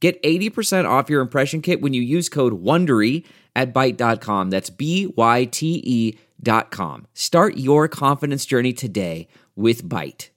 Get 80% off your impression kit when you use code WONDERY at Byte.com. That's B-Y-T-E dot com. Start your confidence journey today with Byte.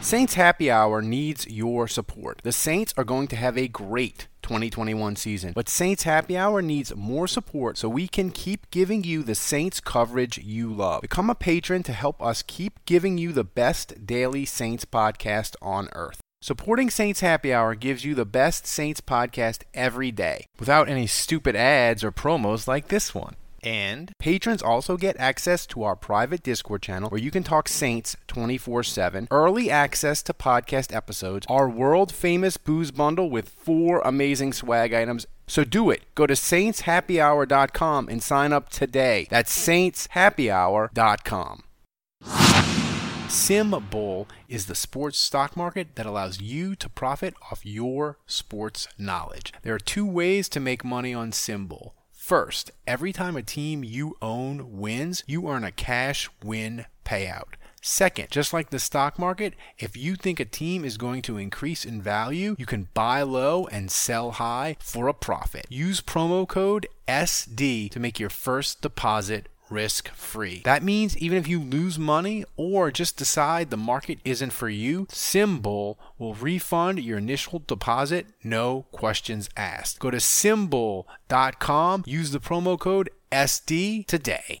Saints Happy Hour needs your support. The Saints are going to have a great 2021 season, but Saints Happy Hour needs more support so we can keep giving you the Saints coverage you love. Become a patron to help us keep giving you the best daily Saints podcast on earth. Supporting Saints Happy Hour gives you the best Saints podcast every day without any stupid ads or promos like this one. And patrons also get access to our private Discord channel where you can talk Saints 24 7, early access to podcast episodes, our world famous booze bundle with four amazing swag items. So do it. Go to saintshappyhour.com and sign up today. That's saintshappyhour.com. SimBull is the sports stock market that allows you to profit off your sports knowledge. There are two ways to make money on SimBull. First, every time a team you own wins, you earn a cash win payout. Second, just like the stock market, if you think a team is going to increase in value, you can buy low and sell high for a profit. Use promo code SD to make your first deposit risk free. That means even if you lose money or just decide the market isn't for you, SimBull will refund your initial deposit, no questions asked. Go to simbull.com, use the promo code SD today.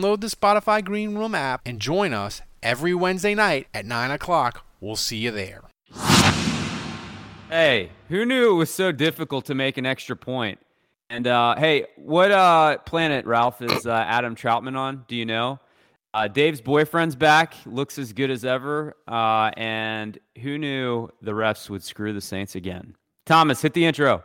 the Spotify Green Room app and join us every Wednesday night at 9 o'clock. We'll see you there. Hey, who knew it was so difficult to make an extra point? And uh, hey, what uh, planet, Ralph, is uh, Adam Trautman on? Do you know? Uh, Dave's boyfriend's back, looks as good as ever. Uh, and who knew the refs would screw the Saints again? Thomas, hit the intro.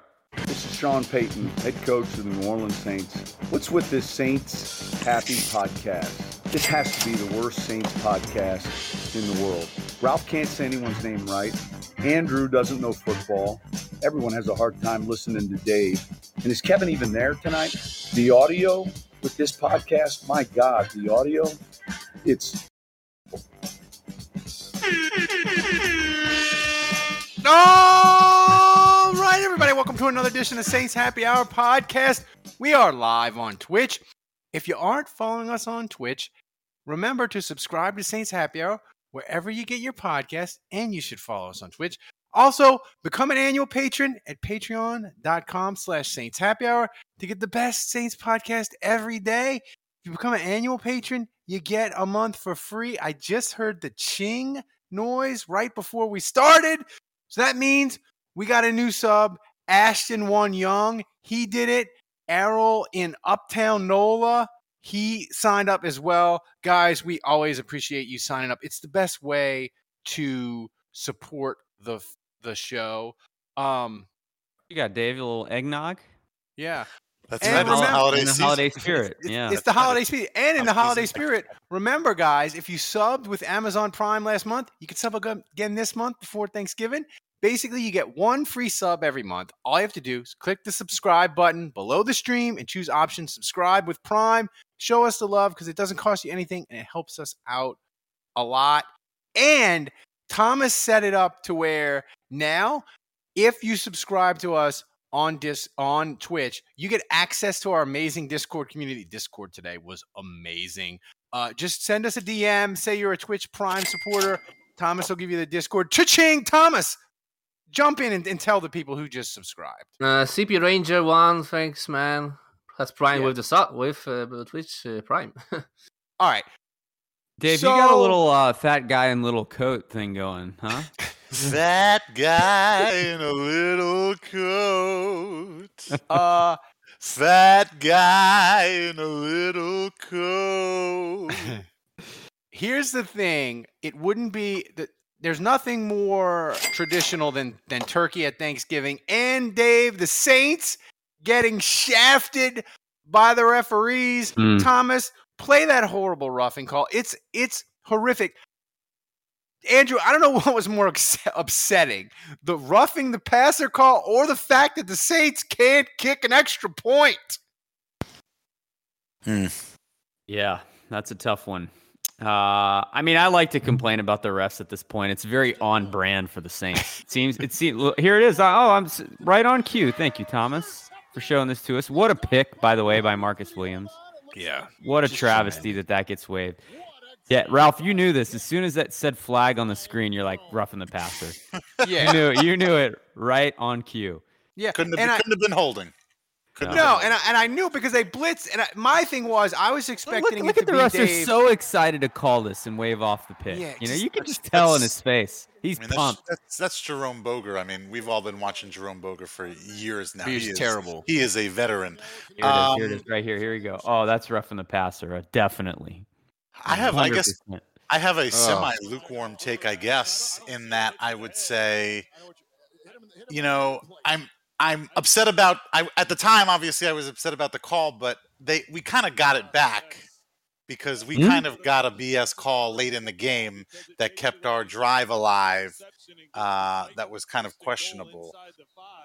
Sean Payton, head coach of the New Orleans Saints. What's with this Saints Happy podcast? This has to be the worst Saints podcast in the world. Ralph can't say anyone's name right. Andrew doesn't know football. Everyone has a hard time listening to Dave. And is Kevin even there tonight? The audio with this podcast, my God, the audio, it's welcome to another edition of Saints Happy Hour podcast. We are live on Twitch. If you aren't following us on Twitch, remember to subscribe to Saints Happy Hour wherever you get your podcast, and you should follow us on Twitch. Also, become an annual patron at patreon.com slash Saints Happy Hour to get the best Saints podcast every day. If you become an annual patron, you get a month for free. I just heard the ching noise right before we started. So that means we got a new sub, Ashton won Young. He did it. Errol in Uptown NOLA. He signed up as well. Guys, we always appreciate you signing up. It's the best way to support the the show. Um You got Dave, a little eggnog. yeah. That's And right. It's the remember- holiday in the holiday spirit. It's, Yeah. it's the holiday spirit. And in the Holiday holiday spirit, remember, guys, if you subbed with Amazon Prime last month, you can sub again this month before Thanksgiving. Basically, you get one free sub every month. All you have to do is click the subscribe button below the stream and choose option subscribe with Prime. Show us the love because it doesn't cost you anything and it helps us out a lot. And Thomas set it up to where now, if you subscribe to us on dis on Twitch, you get access to our amazing Discord community. Discord today was amazing. Uh, just send us a DM, say you're a Twitch Prime supporter. Thomas will give you the Discord. Cha-ching, Thomas. Jump in and, and tell the people who just subscribed. Uh, CP Ranger one, thanks, man. Has Prime Yeah. with the su- with uh, Twitch uh, Prime. All right. Dave, you got a little uh, fat guy in little coat thing going, huh? That guy in a little coat. Uh, Fat guy in a little coat. here's the thing it wouldn't be that there's nothing more traditional than than turkey at thanksgiving and dave the saints getting shafted by the referees Mm. thomas play that horrible roughing call it's it's horrific andrew i don't know what was more ex- upsetting the roughing the passer call or the fact that the saints can't kick an extra point Hmm. Yeah, that's a tough one. Uh, I mean, I like to complain about the refs at this point. It's very on brand for the Saints. It seems it seems look, here it is. Oh, I'm right on cue. Thank you, Thomas, for showing this to us. What a pick, by the way, by Marcus Williams. yeah. What a Just travesty that that gets waived. Yeah, Ralph, you knew this. As soon as that said flag on the screen, you're like roughing the passer. yeah You knew it. You knew it right on cue. yeah Couldn't have, and I- couldn't have been holding. Couldn't No, and I, and I knew because they blitzed. And I, my thing was, I was Look, expecting look it at the be refs Dave. are so excited to call this and wave off the pitch. Yeah, you know, you can just tell in his face. He's I mean, that's, pumped. that's that's Jerome Boger. I mean, we've all been watching Jerome Boger for years now. He's he is, terrible. He is a veteran. Here it is. Here it Um, is. Right here. Here we go. Oh, that's rough roughing the passer. Uh, definitely. I have, I guess, I have a semi lukewarm take, I guess, in that I would say, you know, I'm I'm upset about. I at the time, obviously, I was upset about the call, but they we kind of got it back because we Hmm? kind of got a BS call late in the game that kept our drive alive. Uh, that was kind of questionable.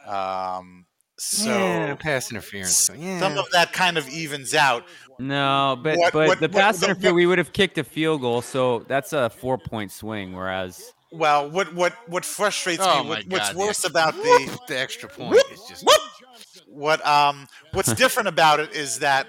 Um, so yeah, pass interference. Yeah. some of that kind of evens out. No, but What- but what- the pass interference, we would have kicked a field goal, so that's a four point swing. Whereas, Well, what what what frustrates Oh me, what, what's worse the- about the the extra point is just. what um what's different about it is that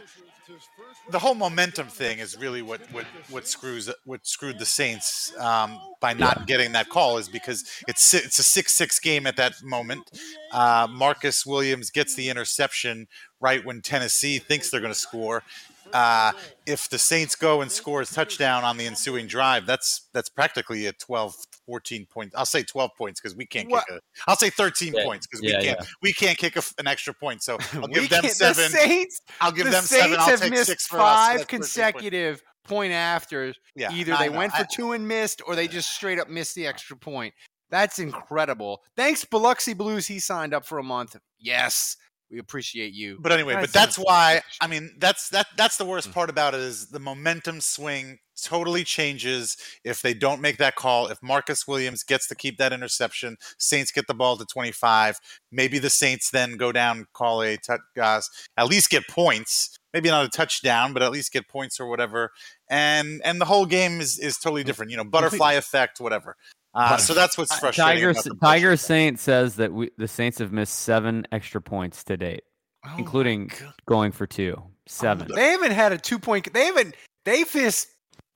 the whole momentum thing is really what what what screws what screwed the Saints um, by not getting that call is because it's it's a six six game at that moment. Uh, Marcus Williams gets the interception right when Tennessee thinks they're going to score. Uh, if the Saints go and score a touchdown on the ensuing drive, that's that's practically a 12, 14 points. I'll say 12 points because we can't What? kick a. I'll say 13 Yeah, points because yeah, we can't we can't kick a f an extra point. So I'll give them seven. The Saints, I'll give the them Saints seven. I'll have take missed six for five That's 13 points. consecutive point afters. Yeah, Either they went for I- two and missed, or they just straight up missed the extra point. That's incredible. Thanks, Biloxi Blues. He signed up for a month. Yes, we appreciate you. But anyway, but That's- that's why I mean that's that that's the worst mm. part about it is the momentum swing totally changes if they don't make that call. If Marcus Williams gets to keep that interception, Saints get the ball to 25. Maybe the Saints then go down, call a touch, guys, at least get points. Maybe not a touchdown, but at least get points or whatever. And and the whole game is is totally different. You know, butterfly effect, whatever. Uh, so that's what's frustrating. Tiger about the Tiger bullshit. Saint says that we the Saints have missed seven extra points to date, Oh including going for two. Seven. They haven't had a two point. They haven't. They've missed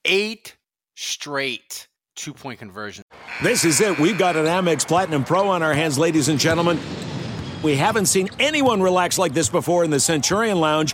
eight straight two point conversions. This is it. We've got an Amex Platinum Pro on our hands, ladies and gentlemen. We haven't seen anyone relax like this before in the Centurion Lounge.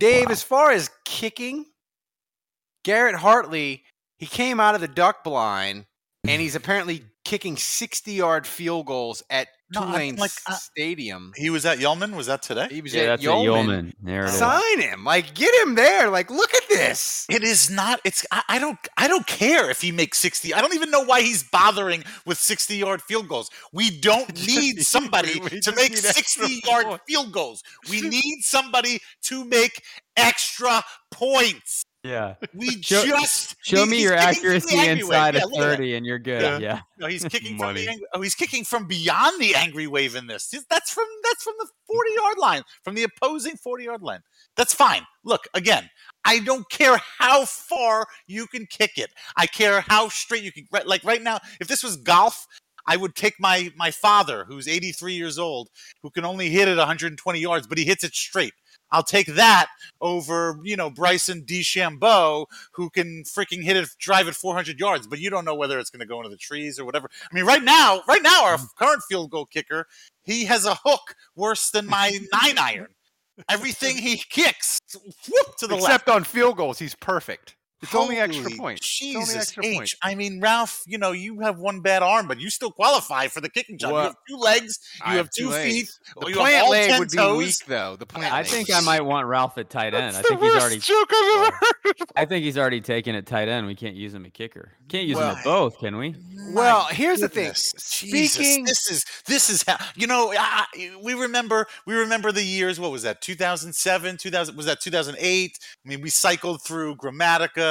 Dave, as far as kicking, Garrett Hartley, he came out of the duck blind and he's apparently kicking 60 yard field goals at No, Tulane like, uh, Stadium. He was at Yulman. Was that today? He was Yeah, at that's at Yulman. Yulman. There it is. Sign him. Like, get him there. Like, look at this. It is not. It's. I, I don't. I don't care if he makes sixty. I don't even know why he's bothering with sixty-yard field goals. We don't need somebody to make sixty-yard field goals. We need somebody to make extra points. Yeah. We Show- just Show he- me your kicking from the accuracy angry wave. inside Yeah, of look at that. 30 and you're good. Yeah. Yeah. No, he's kicking from the angry, oh, he's kicking from beyond the angry wave in this. That's from that's from the 40 yard line, from the opposing 40 yard line. That's fine. Look, again, I don't care how far you can kick it. I care how straight you can right- like right now, if this was golf, I would take my my father, who's 83 years old, who can only hit it 120 yards, but he hits it straight. I'll take that over, you know, Bryson DeChambeau, who can freaking hit it, drive it 400 yards, but you don't know whether it's going to go into the trees or whatever. I mean, right now, right now, our mm. current field goal kicker, he has a hook worse than my nine iron. Everything he kicks, whoop to the left. Except on field goals, he's perfect. It's only extra Holy points. It's Jesus only extra H. points. I mean, Ralph, you know, you have one bad arm, but you still qualify for the kicking job. Well, you have two legs, you I have, two legs. feet, The you plant leg 10 would be toes. weak, though. The plant I leg think I might want Ralph at tight end. I think the he's worst already joke I've ever heard. I think he's already taken at tight end. We can't use him at kicker. Can't use him at both, can we? Well, My here's the thing. goodness, Jesus, Speaking, this is this is how you know. I, I- we remember we remember the years. What was that? 2007, 2000 was that 2008? I mean, we cycled through Grammatica,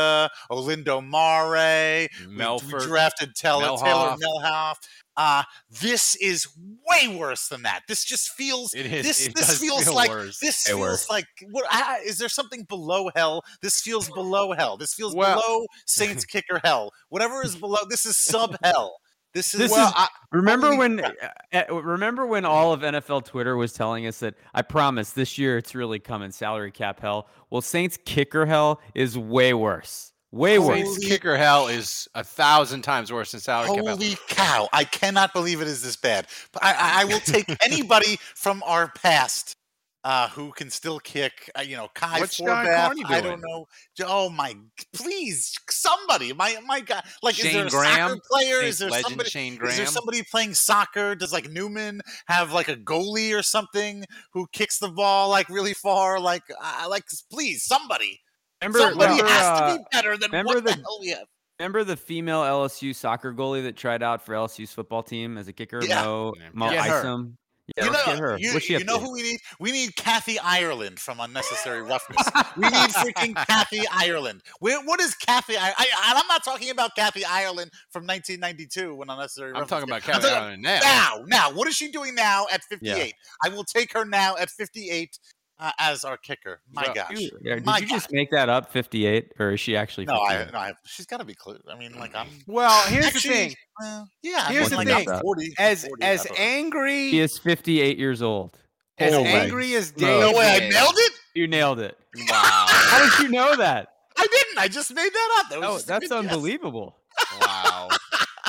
Olindo Mare, we- we, Melford, drafted Taylor, Taylor Mehlhaff. Mehlhaff. Uh, this is way worse than that. This just feels. It is- This it this feels feel like worse. this Way feels worse. like what? I, is there something below hell? This feels below hell. This feels Well- below Saints kicker hell. Whatever is below. This is sub hell. This is This well, is- I, Remember Holy when crap. uh, uh, remember when all of NFL Twitter was telling us that I promise this year it's really coming salary cap hell. Well, Saints kicker hell is way worse. Way worse. Saints kicker hell is a thousand times worse than salary cap. hell. Holy cow! I cannot believe it is this bad. But I, I, I will take anybody from our past uh, who can still kick. Uh, you know, Kai What's John Forbath. I don't know. Oh my! Please, somebody! My my God! Like, is there a Graham? soccer player? Saints Is there somebody? Shane Is there somebody playing soccer? Does like Newman have like a goalie or something who kicks the ball like really far? Like, uh, like please, somebody! Remember, somebody remember, has uh, to be better than what the, the- hell we have. remember the female LSU soccer goalie that tried out for LSU's football team as a kicker? Yeah. Mo, Mo Get her. Isom. Yeah, you know, her. You, you know who we need? We need Kathy Ireland from Unnecessary Roughness. we need freaking Kathy Ireland. Where, what is Kathy? I, I, I'm not talking about Kathy Ireland from 1992 when Unnecessary I'm talking about Kathy I'm Kevin talking Allen now. now. Now, what is she doing now at 58? I will take her now at 58 uh, as our kicker. My Well, gosh. Yeah, did My you just make that up? 58, or is she actually? No, I, no, I, she's got to be clear. I mean, like I'm. Well, here's Actually, the thing. Well, yeah, Here's the like, thing. I'm 40, As 40, as I don't know. angry She is 58 years old. as Oh my angry as No. Dave. No way, I nailed it. You nailed it. Wow. How did you know that? I didn't. I just made that up. That was Oh, that's good guess. unbelievable. wow.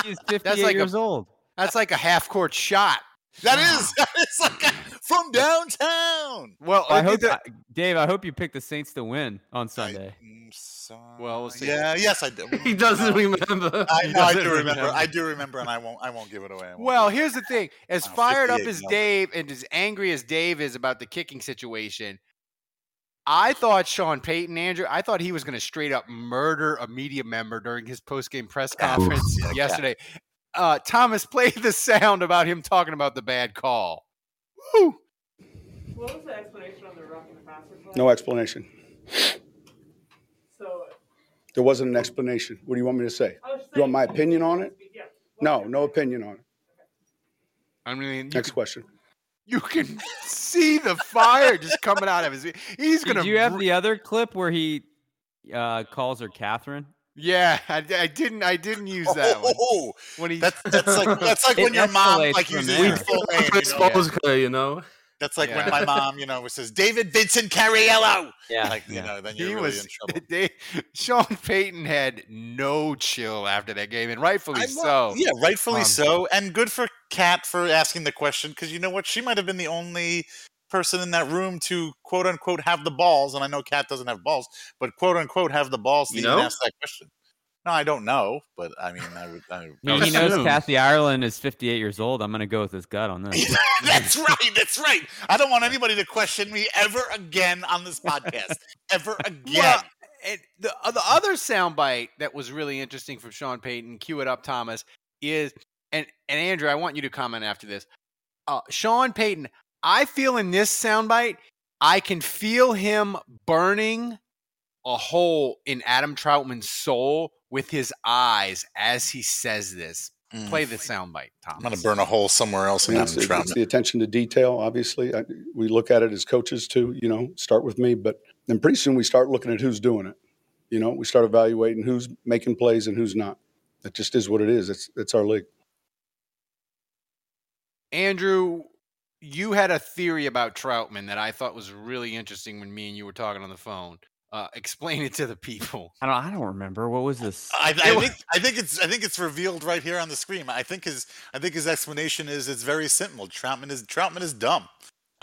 She's 58 like a- years old. That's like a half court shot. That is. That is like a, from downtown. Well, I I hope, think I, Dave. I hope you pick the Saints to win on Sunday. So- Well, we'll see. Yeah. Yes, I do. He doesn't remember. I, no, I doesn't do remember. remember. I do remember, and I won't. I won't give it away. Well, it here's the thing: as Wow, fired up as no. Dave and as angry as Dave is about the kicking situation, I thought Sean Payton, Andrew, I thought he was going to straight up murder a media member during his post game press conference yesterday. Uh, Thomas played the sound about him talking about the bad call. Woo! What was the explanation on the roughing the passer? No explanation. So There wasn't an explanation. What do you want me to say? I was just You want my opinion on it? Yeah. No, no opinion on it. I mean, you, Next question. you can see the fire just coming out of his. He's going Did to. you have the other clip where he uh, calls her Catherine? Yeah, I, I didn't. I didn't use that one. Oh, When he, that's that's like that's like when your mom like uses there. your full name. You know? Expose her, you know. That's like Yeah. when my mom, you know, says David Vincent Cariello. Yeah. Like you Yeah. know, then you're he really was. in trouble. They, Sean Payton had no chill after that game, and rightfully I- so. Yeah, rightfully Um, so, and good for Kat for asking the question because you know what, she might have been the only person in that room to quote unquote have the balls, and I know Kat doesn't have balls, but quote unquote have the balls to You even know? ask that question. No, I don't know, but I mean, I would. I, I mean, he knows Kathy Ireland is 58 years old. I'm going to go with his gut on this. that's right. That's right. I don't want anybody to question me ever again on this podcast. ever again. Well, and the uh, the other soundbite that was really interesting from Sean Payton, cue it up, Thomas, is and and Andrew, I want you to comment after this. Uh, Sean Payton, I feel in this soundbite, I can feel him burning a hole in Adam Trautman's soul with his eyes as he says this. Mm. Play the soundbite, Tom. I'm going to burn a hole somewhere else in Yeah, Adam it's, it's Trautman. the attention to detail. Obviously, I, we look at it as coaches too. You know, start with me, but then pretty soon we start looking at who's doing it. You know, we start evaluating who's making plays and who's not. That just is what it is. It's it's our league. Andrew, you had a theory about Trautman that I thought was really interesting when me and you were talking on the phone. Uh, explain it to the people. I don't. I don't remember. What was this? I, I think I think it's I think it's revealed right here on the screen. I think his I think his explanation is it's very simple. Trautman is Trautman is dumb.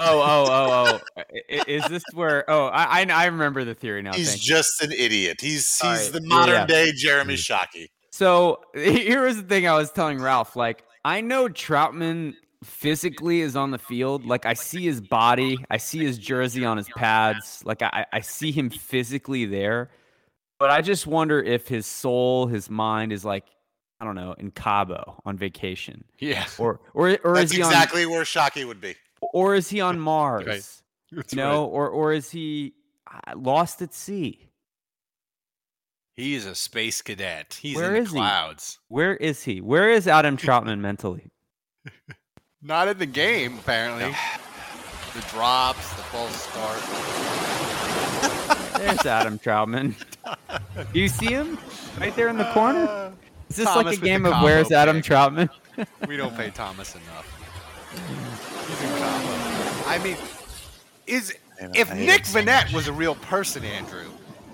Oh, oh, oh, oh. Is this where? Oh, I, I, I remember the theory now. He's thank you. just an idiot. He's he's right. the modern yeah. day Jeremy Shockey. So here was the thing I was telling Ralph. Like, I know Trautman physically is on the field. Like, I see his body, I see his jersey on his pads. Like, I, I see him physically there. But I just wonder if his soul, his mind is like, I don't know, in Cabo on vacation. Yeah. Or or or That's is he on exactly where Shockey would be. or is he on Mars? That's you know, or or is he uh, lost at sea? He is a space cadet. He's Where in the he? clouds. Where is he? Where is Adam Trautman mentally? Not in the game, apparently. The drops, the false start. There's Adam Trautman. Do you see him right there in the corner? Is this Thomas like a game of combo Where's Adam pick. Trautman? We don't pay Thomas enough. He's in Cabo. I mean, is if Nick him Vannett was a real person, Andrew,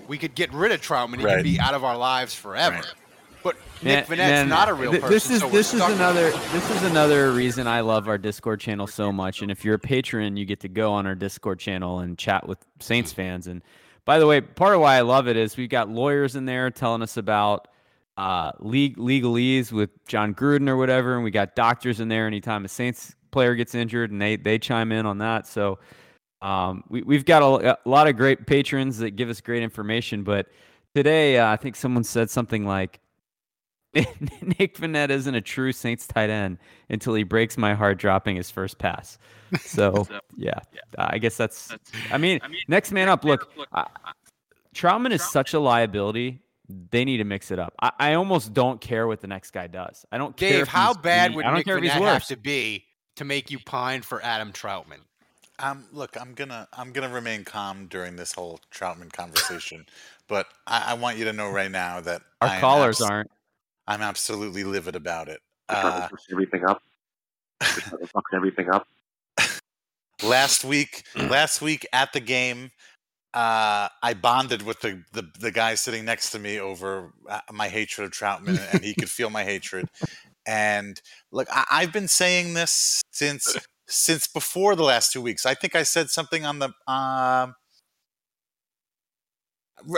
we could get rid of Trautman. He Right. could be out of our lives forever. But Nick Man- Vannett's man, not a real person. This is so this is another this is another reason I love our Discord channel so much. And if you're a patron, you get to go on our Discord channel and chat with Saints fans. And by the way, part of why I love it is we've got lawyers in there telling us about uh, league legalese with Jon Gruden or whatever, and we got doctors in there anytime a Saints player gets injured, and they they chime in on that. So um, we we've got a, a lot of great patrons that give us great information. But today, uh, I think someone said something like. Nick Vannett isn't a true Saints tight end until he breaks my heart dropping his first pass. So yeah, I guess that's. I mean, next man up. Look, I, Trautman is such a liability. They need to mix it up. I, I almost don't care what the next guy does. I don't care. Dave, how bad elite. would I don't Nick care Vannett have to be to make you pine for Adam Trautman? Um, look, I'm gonna I'm gonna remain calm during this whole Trautman conversation, but I, I want you to know right now that Our I callers abs- aren't. I'm absolutely livid about it. Uh, everything up. They're trying to fuck everything up. last week, last week at the game, uh, I bonded with the, the the guy sitting next to me over uh, my hatred of Trautman, and he could feel my hatred. And look, I, I've been saying this since since before the last two weeks. I think I said something on the. Um,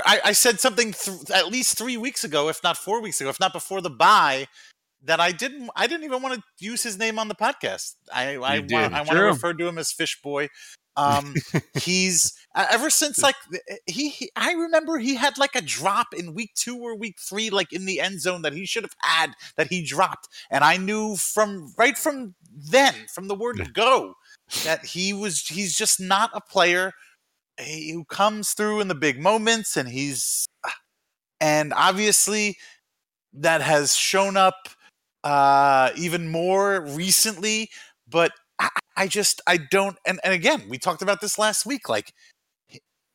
I, I said something th- at least three weeks ago, if not four weeks ago, if not before the buy, that I didn't. I didn't even want to use his name on the podcast. I I, You wa- did. I want to refer to him as Fish Boy. Um, he's ever since like he, he. I remember he had like a drop in week two or week three, like in the end zone that he should have had that he dropped, and I knew from right from then, from the word go, that he was. He's just not a player he- who comes through in the big moments, and he's and obviously that has shown up uh, even more recently. But I, I just I don't. And, and again, we talked about this last week. Like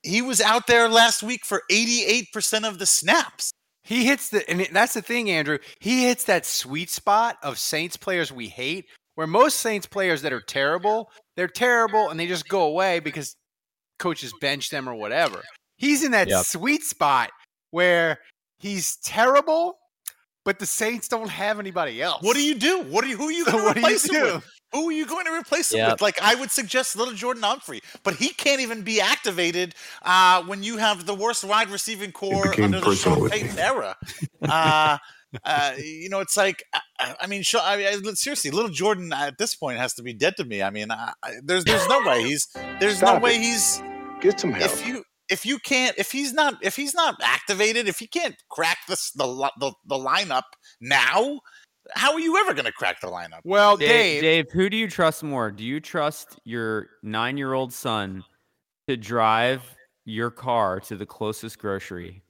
he- was out there last week for eighty eight percent of the snaps. He hits the, and that's the thing, Andrew. He hits that sweet spot of Saints players we hate, where most Saints players that are terrible, they're terrible and they just go away because coaches bench them or whatever. He's in that Yep. sweet spot where he's terrible, but the Saints don't have anybody else. What do you do? What do you? Who are you going to what replace him do? with? Who are you going to replace him with? Like I would suggest little Jordan Humphrey, but he can't even be activated uh, when you have the worst wide receiving core under the Sean Payton era. Uh, uh, you know, it's like I, I mean, Sha- I mean, I- seriously, little Jordan at this point has to be dead to me. I mean, I, I, there's there's no way he's there's no Stop way he's Get some help. if you if you can't if he's not if he's not activated if he can't crack this the the, the lineup now how are you ever going to crack the lineup? Well, Dave, Dave, Dave, who do you trust more? Do you trust your nine-year-old son to drive your car to the closest grocery,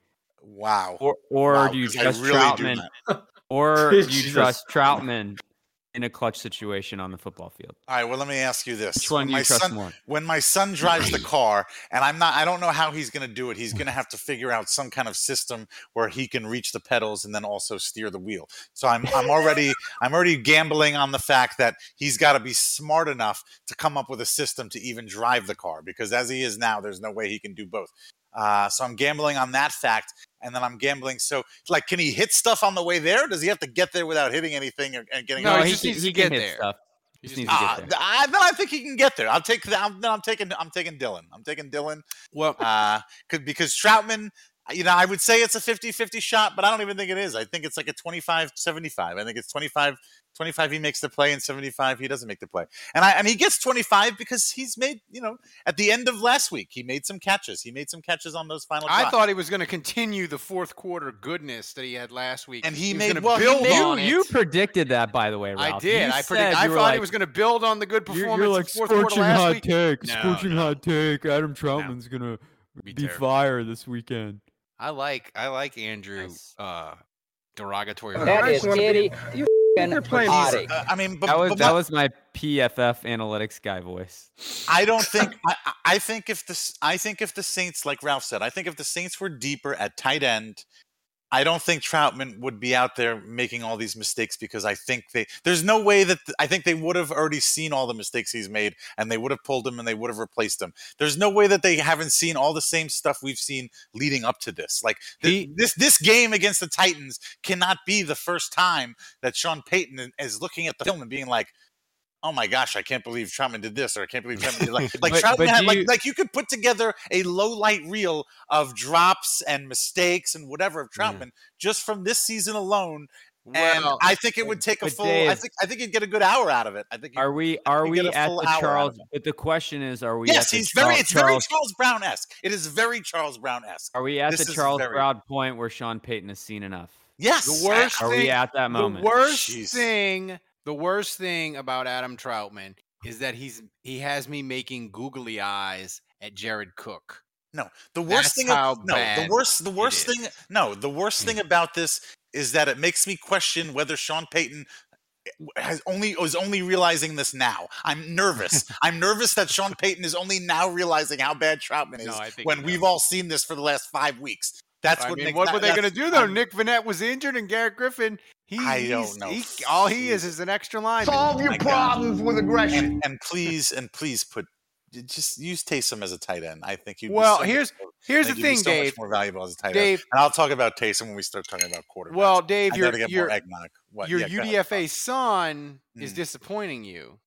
wow. Or or Wow, do you trust really Trautman, or do you trust Trautman in a clutch situation on the football field? all right well let me ask you this Which one when do you my trust son more? when my son drives the car and i'm not i don't know how he's going to do it he's going to have to figure out some kind of system where he can reach the pedals and then also steer the wheel so i'm i'm already i'm already gambling on the fact that he's got to be smart enough to come up with a system to even drive the car because as he is now there's no way he can do both uh, so i'm gambling on that fact and then i'm gambling so like can he hit stuff on the way there does he have to get there without hitting anything or, and getting No, out? he just can- needs to get there. Stuff. He Just just needs to Ah, get there. I, then I think he can get there. I'll take that. I'm, then I'm taking. I'm taking Dylan. I'm taking Dylan. well, Uh, could because Trautman. You know, I would say it's a 50-50 shot, but I don't even think it is. I think it's like a 25-75. I think it's 25, 25 he makes the play and 75 he doesn't make the play. And I and he gets 25 because he's made, you know, at the end of last week, he made some catches. He made some catches on those final I drives. thought he was going to continue the fourth quarter goodness that he had last week, And he was made- gonna well, he build made- on You, it. you predicted that, by the way, Ralph. I did. You I predicted. I thought like, he was going to build on the good You're, performance you're like the fourth quarter scorching last hot week. take, No, scorching no. hot take. Adam Trautman's gonna Be be, fire this weekend. I like I like Andrew uh, derogatory. That remarks. You You're playing. Uh, I mean, but, That was but that my- was my PFF analytics guy voice. I don't think. I, I- I think if the S- I think if the Saints, like Ralph said, I think if the Saints were deeper at tight end, I don't think Trautman would be out there making all these mistakes because I think they. There's no way that I think they would have already seen all the mistakes he's made and they would have pulled him and they would have replaced him. There's no way that they haven't seen all the same stuff we've seen leading up to this. Like th- this this game against the Titans cannot be the first time that Sean Payton is looking at the film and being like. Oh my gosh! I can't believe Trautman did this, or I can't believe Trautman did like like But- Trautman but had, do like you- like you could put together a low light reel of drops and mistakes and whatever of mm. Trautman just from this season alone. And Well, I think it would take a full. I think I think you'd get a good hour out of it. I think. Are we are we at the Charles? But the question is, are we? yes, he's very. Charles- It's very Charles- Charles Brown esque. It is very Charles Brown esque. Are we at This the Charles very- Brown point where Sean Payton has seen enough? Yes. The worst Are we at that moment? The worst Jeez. thing, the worst thing about Adam Trautman is that he's he has me making googly eyes at Jared Cook. No, the worst That's thing. how no, the worst. The worst is. thing. No, the worst thing mm. about this is that it makes me question whether Sean Payton eh, has only is only realizing this now. I'm nervous. I'm nervous that Sean Payton is only now realizing how bad Trautman is No, when we've knows. all seen this for the last five weeks. That's I what. mean, what were they going to do though? I'm- Nick Vannett was injured, and Garrett Griffin. He, I don't know. He, all he is is an extra line. Solve your My God. problems with aggression. and, and please and please put just use Taysom as a tight end. I think you. Well, here's here's the think you'd be thing, so Dave. Much more valuable as a tight end. Dave- and I'll talk about Taysom when we start talking about quarterbacks. Well, Dave, I your gotta get your more eggnog. What? your Yeah, go ahead. UDFA son is Mm. disappointing you.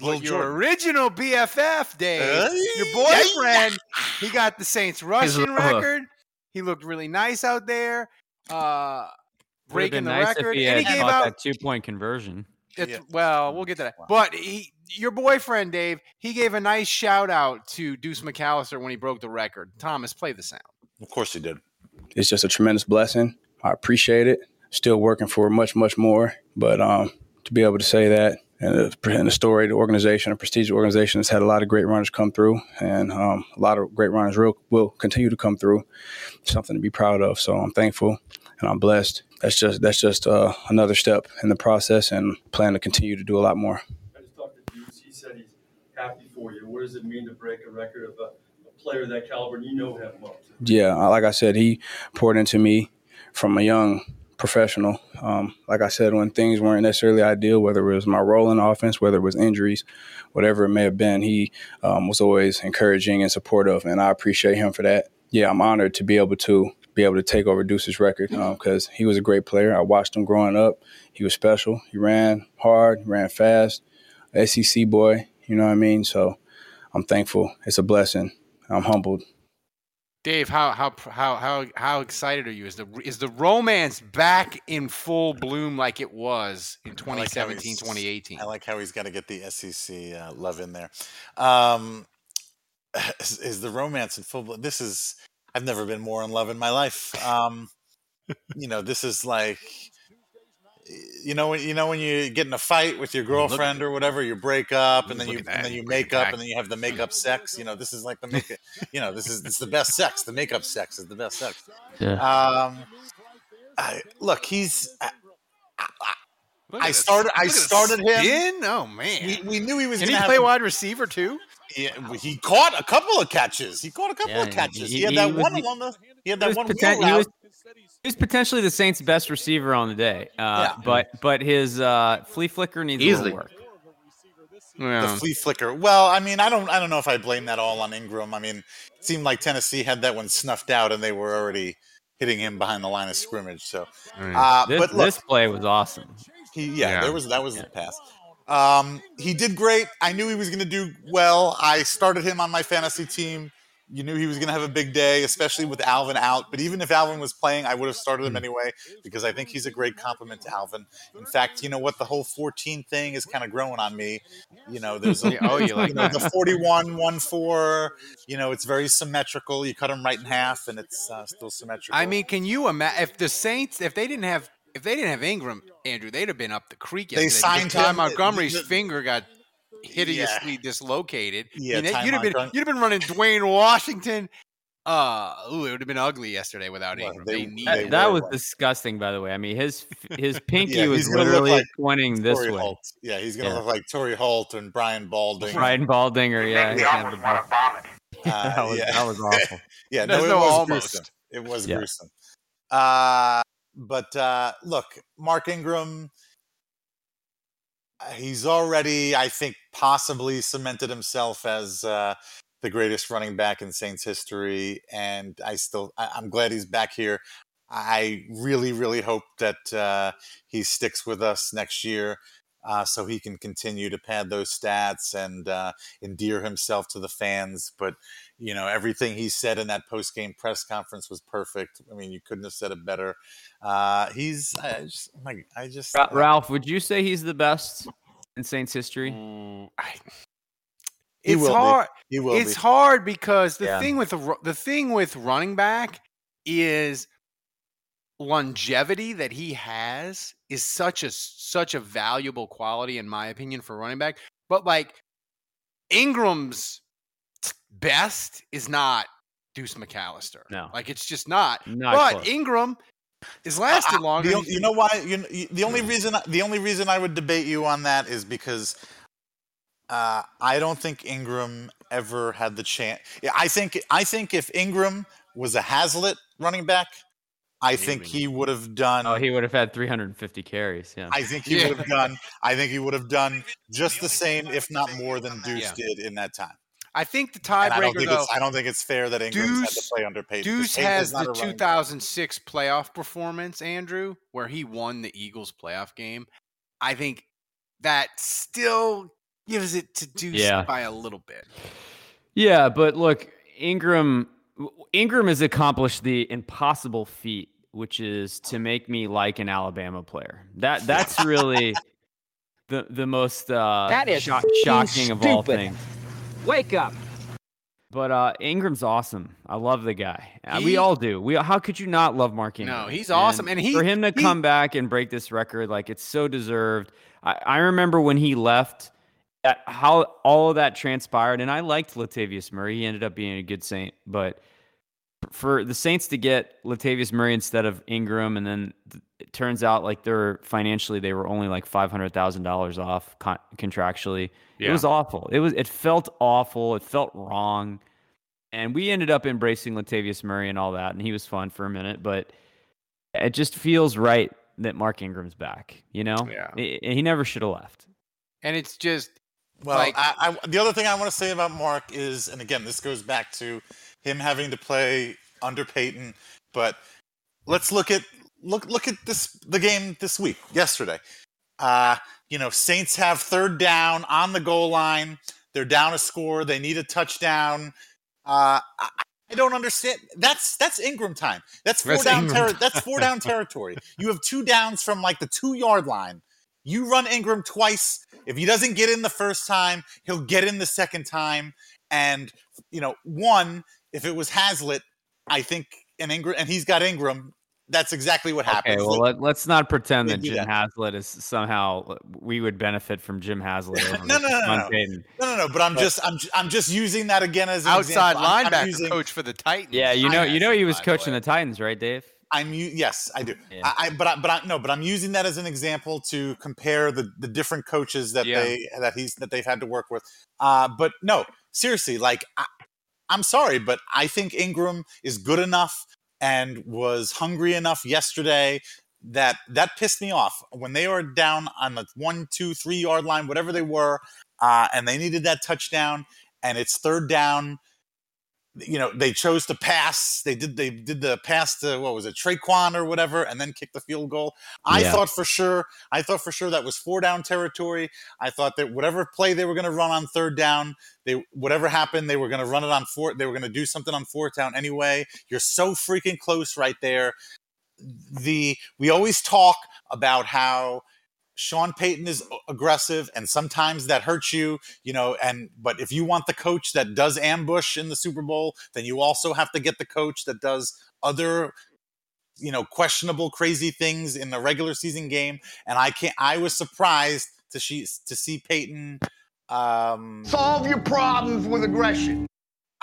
Little But your Jordan. original BFF, Dave, your Hey, boyfriend, he got the Saints rushing record. He looked really nice out there, uh, Would have breaking the nice record, if he and he gave out. that two point conversion. It's, Yeah. Well, we'll get to that. Wow. But he, your boyfriend, Dave, he gave a nice shout out to Deuce McAllister when he broke the record. Thomas, play the sound. Of course he did. it's just a tremendous blessing. I appreciate it. Still working for much, much more. But um, to be able to say that and a, and a storied organization, a prestigious organization that's had a lot of great runners come through, and um, a lot of great runners will, will continue to come through. Something to be proud of. So I'm thankful and I'm blessed. That's just that's just uh, another step in the process, and plan to continue to do a lot more. I just talked to Deuce. He said he's happy for you. What does it mean to break a record of a, a player that caliber? And you know him well. Yeah, uh, like I said, he poured into me from a young professional. Um, like I said, when things weren't necessarily ideal, whether it was my role in offense, whether it was injuries, whatever it may have been, he um, was always encouraging and supportive, and I appreciate him for that. Yeah, I'm honored to be able to be able to take over Deuce's record because he was a great player. I watched him growing up. He was special. He ran hard, he ran fast, SEC boy. You know what I mean? So I'm thankful. It's a blessing. I'm humbled. Dave, how how how how how excited are you? Is the is the romance back in full bloom like it was in I like how 2017, he's- 2018? I like how he's got to get the SEC uh, love in there. Um, is, is the romance in full? bloom? This is. I've never been more in love in my life. Um, you know, this is like. You know when you know when you get in a fight with your girlfriend or whatever, you break up and then you and then you make up back. and then you have the make up sex. You know, this is like the make you know this is it's the best sex. The make up sex is the best sex. Yeah. Um, I, look, he's. I, Look I at this- started. I at started him. spin. Oh man, We, we knew he was. Can he play a- wide receiver too? Yeah, he caught a couple of catches. He caught a couple Yeah, of catches. He, he- had that was- one he- on the. He had that was, one poten- he, was, he was potentially the Saints' best receiver on the day. Uh, Yeah. But but his uh, flea flicker needs a Easily. little work. The flea flicker. Well, I mean, I don't. I don't know if I blame that all on Ingram. I mean, it seemed like Tennessee had that one snuffed out, and they were already hitting him behind the line of scrimmage. So, uh, this, but look, this play was awesome. He yeah, Yeah. there was that was the pass. Um, he did great. I knew he was going to do well. I started him on my fantasy team. You knew he was going to have a big day, especially with Alvin out. But even if Alvin was playing, I would have started Hmm. him anyway because I think he's a great compliment to Alvin. In fact, you know what? The whole 14 thing is kind of growing on me. You know, there's a, oh, you like know, the 41 1 4. You know, it's very symmetrical. You cut him right in half, and it's uh, still symmetrical. I mean, can you imagine if the Saints, if they didn't have, if they didn't have Ingram, Andrew, they'd have been up the creek. They yesterday because signed Ty him- Montgomery's the- finger got hideously dislocated. Yeah, I mean, you'd have been, Montgomery- you'd have been running Dwayne Washington. Uh, ooh, it would have been ugly yesterday without Ingram. They, need That, him. that was disgusting, by the way. I mean, his his pinky Yeah, was he's literally like pointing this Torry way. Holt. Yeah, he's going to Yeah. look like Torry Holt and Brian Balding. Brian Baldinger, yeah. he had the ball. Uh, that, was, yeah. that was awful. yeah, no, There's it no was almost. gruesome. It was gruesome. Uh, but uh, look, Mark Ingram, uh, he's already, I think, possibly cemented himself as uh, the greatest running back in Saints history, and I still, I, I'm glad he's back here. I really, really hope that uh, he sticks with us next year. Uh, so he can continue to pad those stats and uh, endear himself to the fans. But you know, everything he said in that post game press conference was perfect. I mean, you couldn't have said it better. Uh, he's, I just, like, I just, Ra- Ralph, would you say he's the best in Saints history? He it's will be. hard. He will it's be. hard because the Yeah. thing with the the thing with running back is longevity that he has is such a such a valuable quality in my opinion for running back. But like Ingram's best is not Deuce McAllister. No. like it's just not. Not but close. Ingram is lasted Uh, longer. the you know why? You know, the only reason the only reason I would debate you on that is because uh, I don't think Ingram ever had the chance. I think I think if Ingram was a Haslett running back, I think he would have done. Oh, he would have had 350 carries. Yeah. I think he Yeah. would have done. I think he would have done just the same, if not more, than Deuce Yeah. did in that time. I think the And I tiebreaker think though. it's. I don't think it's fair that Ingram had to play under Payton. 'cause Deuce Payton has the a running 2006 playoff performance, Andrew, where he won the Eagles playoff game. I think that still gives it to Deuce Yeah. by a little bit. Yeah, but look, Ingram Ingram has accomplished the impossible feat, which is to make me like an Alabama player. That that's really the the most uh, That is shock- f***ing shocking of all things. Wake up. But uh, Ingram's awesome. I love the guy. Uh, we all do. We how could you not love Mark Ingram? No, he's awesome, and he- for him to he- come back and break this record, like it's so deserved. I, I remember when he left, that, how all of that transpired, and I liked Latavius Murray. He ended up being a good Saint, but for the Saints to get Latavius Murray instead of Ingram, and then th- it turns out like they're financially they were only like five hundred thousand dollars off con- contractually. It was awful. It was it felt awful. It felt wrong, and we ended up embracing Latavius Murray and all that, and he was fun for a minute, but it just feels right that Mark Ingram's back. You know, Yeah. he, he never should have left. And it's just Well, like I, I, the other thing I want to say about Mark is, and again, this goes back to him having to play under Payton. But let's look at look look at this the game this week, yesterday. Uh, you know, Saints have third down on the goal line. They're down a score. They need a touchdown. Uh, I, I don't understand. That's that's Ingram time. That's four That's down. Ter- that's four down territory. You have two downs from like the two yard line. You run Ingram twice. If he doesn't get in the first time, he'll get in the second time. And you know, one, if it was Haslett, I think and Ingram and he's got Ingram. That's exactly what happens. Okay, well let, let's not pretend that Jim that. Haslett is somehow we would benefit from Jim Haslett. no, no, no, no, no, no, no, no. But I'm But- just, I'm, I'm just using that again as an Outside example. I'm- I'm linebacker using- coach for the Titans. Yeah, you know, you know, he was coaching the Titans, right, Dave? I'm yes, I do. I, I but I, but I no, but I'm using that as an example to compare the the different coaches that Yeah. they that he's that they've had to work with. Uh, but no, seriously, like I, I'm sorry, but I think Ingram is good enough and was hungry enough yesterday that that pissed me off. When they were down on the one, two, three yard line, whatever they were, uh, and they needed that touchdown, and it's third down you know they chose to pass. They did they did the pass to what was it Tre'Quan or whatever, and then kicked the field goal. I Yeah. thought for sure. I thought for sure that was four down territory. I thought that whatever play they were going to run on third down, they whatever happened, they were going to run it on fourth. They were going to do something on fourth down anyway. You're so freaking close right there. The we always talk about how Sean Payton is aggressive and sometimes that hurts you, you know, and but if you want the coach that does ambush in the Super Bowl, then you also have to get the coach that does other you know, questionable crazy things in the regular season game and I can't I was surprised to see to see Payton um Solve your problems with aggression.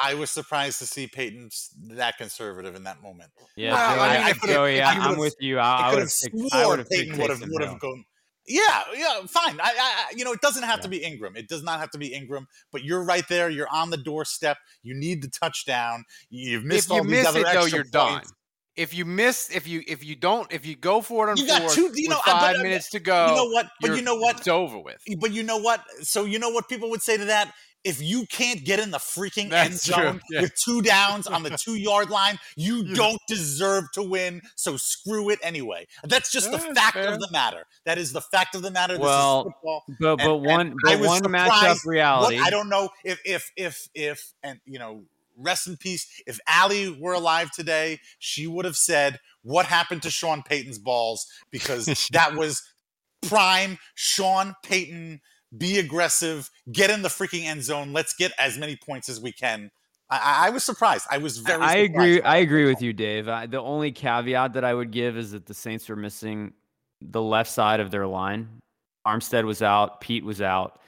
I was surprised to see Payton that conservative in that moment. Yeah, Well, Joey, I, I, I, Joey, I, I I'm with you. I- I I would've have picked- I sworn would've Payton would have would have gone. Yeah, yeah, fine. I, I, you know, it doesn't have to be Ingram. It does not have to be Ingram. But you're right there. You're on the doorstep. You need the touchdown. You've missed if you all these miss other it though, you're done. If you miss, if you if you don't, if you go for it on You got fourth two. You know, but, five uh, minutes to go, You know what? But you know what? It's over with. But you know what? So you know what people would say to that? If you can't get in the freaking end That's true, zone yeah. with two downs on the two yard line, you don't deserve to win. So screw it anyway. That's just the fact fair. of the matter. That is the fact of the matter. This Well, is football. but- but one- I but one matchup surprised. reality- What, I don't know if if if if and you know rest in peace. If Allie were alive today, she would have said, "What happened to Sean Payton's balls?" Because that was prime Sean Payton. Be aggressive. Get in the freaking end zone. Let's get as many points as we can. I, I- I was surprised. I was very. I surprised. agree. I agree with you, Dave. I, the only caveat that I would give is that the Saints were missing the left side of their line. Armstead was out. Peat was out,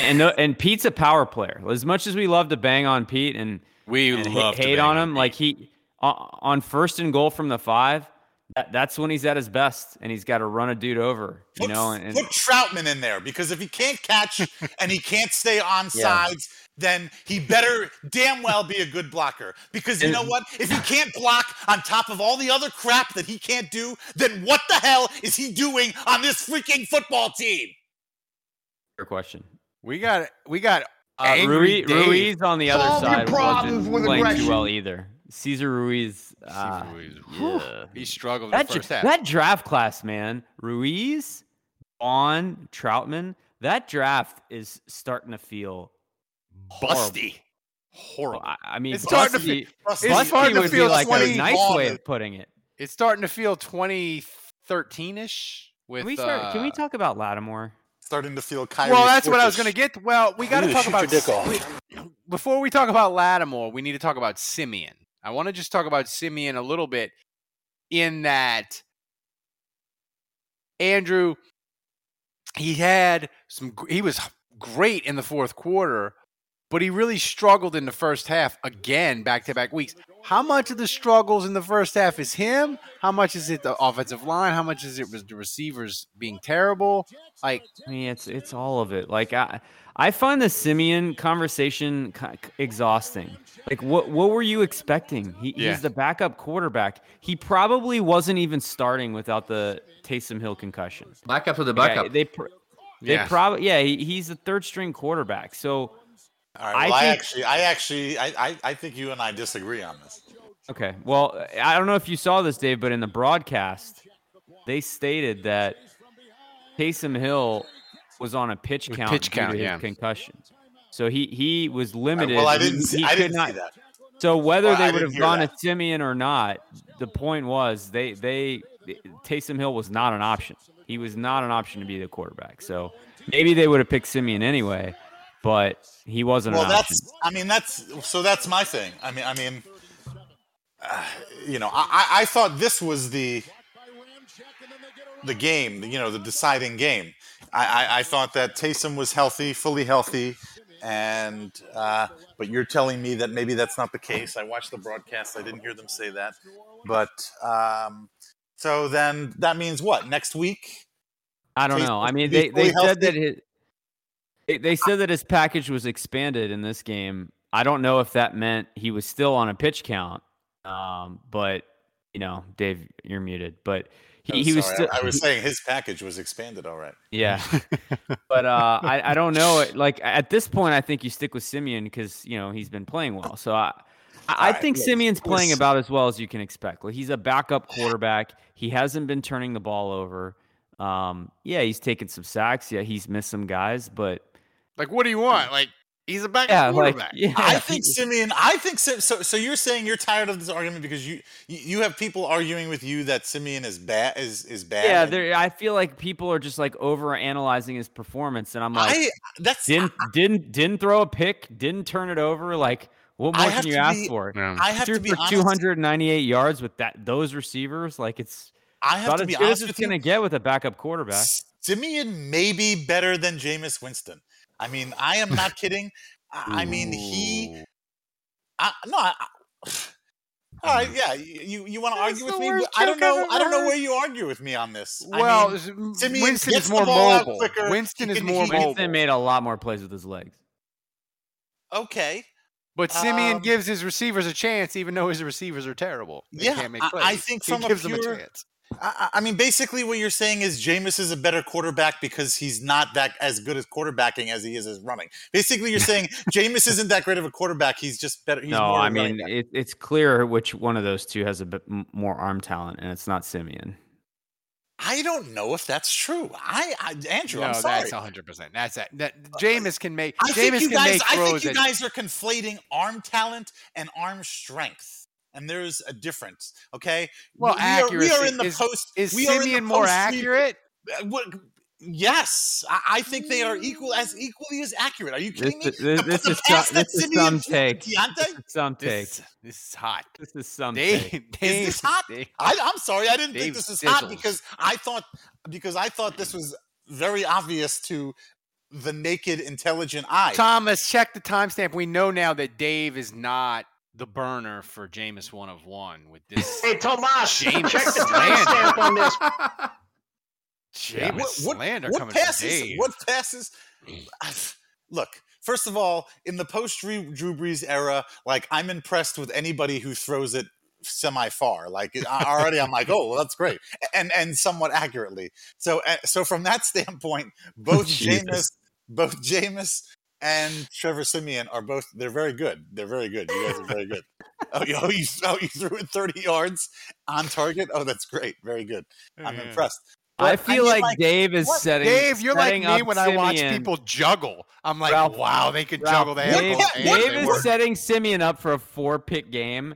and the, and Peat's a power player. As much as we love to bang on Peat and we and ha- love to hate bang on on him, like he on on first and goal from the five. That, that's when he's at his best, and he's got to run a dude over. You know, and, and Put Trautman in there because if he can't catch and he can't stay on Yeah. sides, then he better damn well be a good blocker. Because you know what? If he can't block on top of all the other crap that he can't do, then what the hell is he doing on this freaking football team? your question. We got we got Uh, angry Ruiz, Ruiz on the other Solve your side problems wasn't with playing aggression. too well either. Cesar Ruiz, uh, yeah. He struggled that, the dra- half. that draft class, man, Ruiz, on Trautman, that draft is starting to feel Busty. Horrible. I, I mean, It's starting to feel- busty it's busty starting to would feel be like a nice Vaughn way of putting it. It's starting to feel 2013 ish. With Can we start? can we uh, talk about Lattimore? Starting to feel Kyrie. Well, that's what I was going to get. Well, we got to talk about dick off. before we talk about Lattimore. We need to talk about Siemian. I want to just talk about Siemian a little bit. In that, Andrew, he had some. He was great in the fourth quarter, but he really struggled in the first half again, back to back weeks. How much of the struggles in the first half is him? How much is it the offensive line? How much is it the receivers being terrible? Like, I mean, it's it's all of it. Like I, I find the Siemian conversation exhausting. Like, what what were you expecting? He, Yeah. He's the backup quarterback. He probably wasn't even starting without the Taysom Hill concussion. Backup to the Like, I- backup. they pr- they Yeah. probably yeah. He, he's the third string quarterback. So All right. Well, I, think- actually, I actually, I, I, I think you and I disagree on this. Okay. Well, I don't know if you saw this, Dave, but in the broadcast, they stated that Taysom Hill was on a pitch count pitch due count, to his yeah. concussion. So he he was limited. well, I didn't see- he I could didn't see that. So whether Well, they would have gone that. to Siemian or not, the point was they they Taysom Hill was not an option. He was not an option to be the quarterback. So maybe they would have picked Siemian anyway, but he wasn't well an option. that's i mean that's so that's my thing i mean i mean uh, you know I, I I thought this was the the game you know the deciding game i i, I thought that Taysom was healthy fully healthy and uh but you're telling me that maybe that's not the case i watched the broadcast i didn't hear them say that but um so then that means what next week I don't Taysom know. I mean, they, they said that his, they- they said that his package was expanded in this game. I don't know if that meant he was still on a pitch count. Um, but you know, Dave, you're muted. But he, he was still. I, I was he- saying his package was expanded all right Yeah, but uh, I I don't know. Like at this point, I think you stick with Siemian because you know he's been playing well. So I. I I right, think look, Siemian's it was- playing about as well as you can expect. Like he's a backup quarterback. He hasn't been turning the ball over. Um, yeah, he's taken some sacks. Yeah, he's missed some guys, but Like, what do you want? Like, he's a backup yeah, like quarterback. yeah, I think Siemian. I think Sim- so. So you're saying you're tired of this argument because you you you have people arguing with you that Siemian is bad is is bad. yeah. There, I feel like people are just like over analyzing his performance, and I'm like, I that's didn't didn't didn't throw a pick, didn't turn it over. Like, what more can you to ask be- for? I have Threw to be for honest- 298 yards with that those receivers. Like, it's I have about to be good as honest it's with you. gonna get with a backup quarterback. Siemian may be better than Jameis Winston. I mean, I am not kidding. I I mean, he. I, no, I, I- all right, yeah. You you want to argue with me? I don't know. I don't know where you argue with me on this. I Well, mean, s- Siemian Winston is more mobile. quicker. Winston He is can- more he- mobile. Winston made a lot more plays with his legs. Okay. But Siemian Um, gives his receivers a chance, even though his receivers are terrible. They Yeah, can't make I- plays. I think he from a gives them a chance. I, I I mean, basically, what you're saying is Jameis is a better quarterback because he's not that as good as quarterbacking as he is as running. Basically, you're saying Jameis isn't that great of a quarterback. He's just better. He's no, more I of a running mean it, it's clear which one of those two has a bit more arm talent, and it's not Siemian. I don't know if that's true. I, I Andrew, no, I'm sorry. that's 100. percent That's that. That Jameis can make. I think you guys. I think you that- guys are conflating arm talent and arm strength, and there's a difference. Okay. Well, we are, we are accuracy. in the Is- post. is we are Siemian more accurate? Uh, what- Yes, I, I think they are equal as equally as accurate. Are you This, kidding me? this, The- this the is pass some, this is some take. Deontay? This is some take. This, this is hot. This is some Dave, take. Dave, Is this hot? Dave- I, I'm sorry, I didn't think Dave this was hot because I thought because I thought this was very obvious to the naked, intelligent eye. Thomas, check the timestamp. We know now that Dave is not the burner for Jameis one of one with this. Hey, Thomas, Jameis check the timestamp on this. Jameis what, what, slander what coming passes? from Dave. What passes? Look, first of all, in the post Drew Drew Brees era, like I'm impressed with anybody who throws it semi far. Like already, I'm like, oh, well, that's great, and and somewhat accurately. So uh, so from that standpoint, both Jesus. Jameis, both Jameis and Trevor Siemian are both they're very good. They're very good. You guys are very good. Oh, you, oh, you, oh, you threw it 30 yards on target. Oh, that's great. Very good. I'm Yeah. impressed. I But, feel mean, like, Dave is what? setting. Dave, you're like me up when I watch people juggle. I'm like, Ralph- wow, they could Ralph, juggle. They Dave. Dave They is work. setting Siemian up for a four pick game,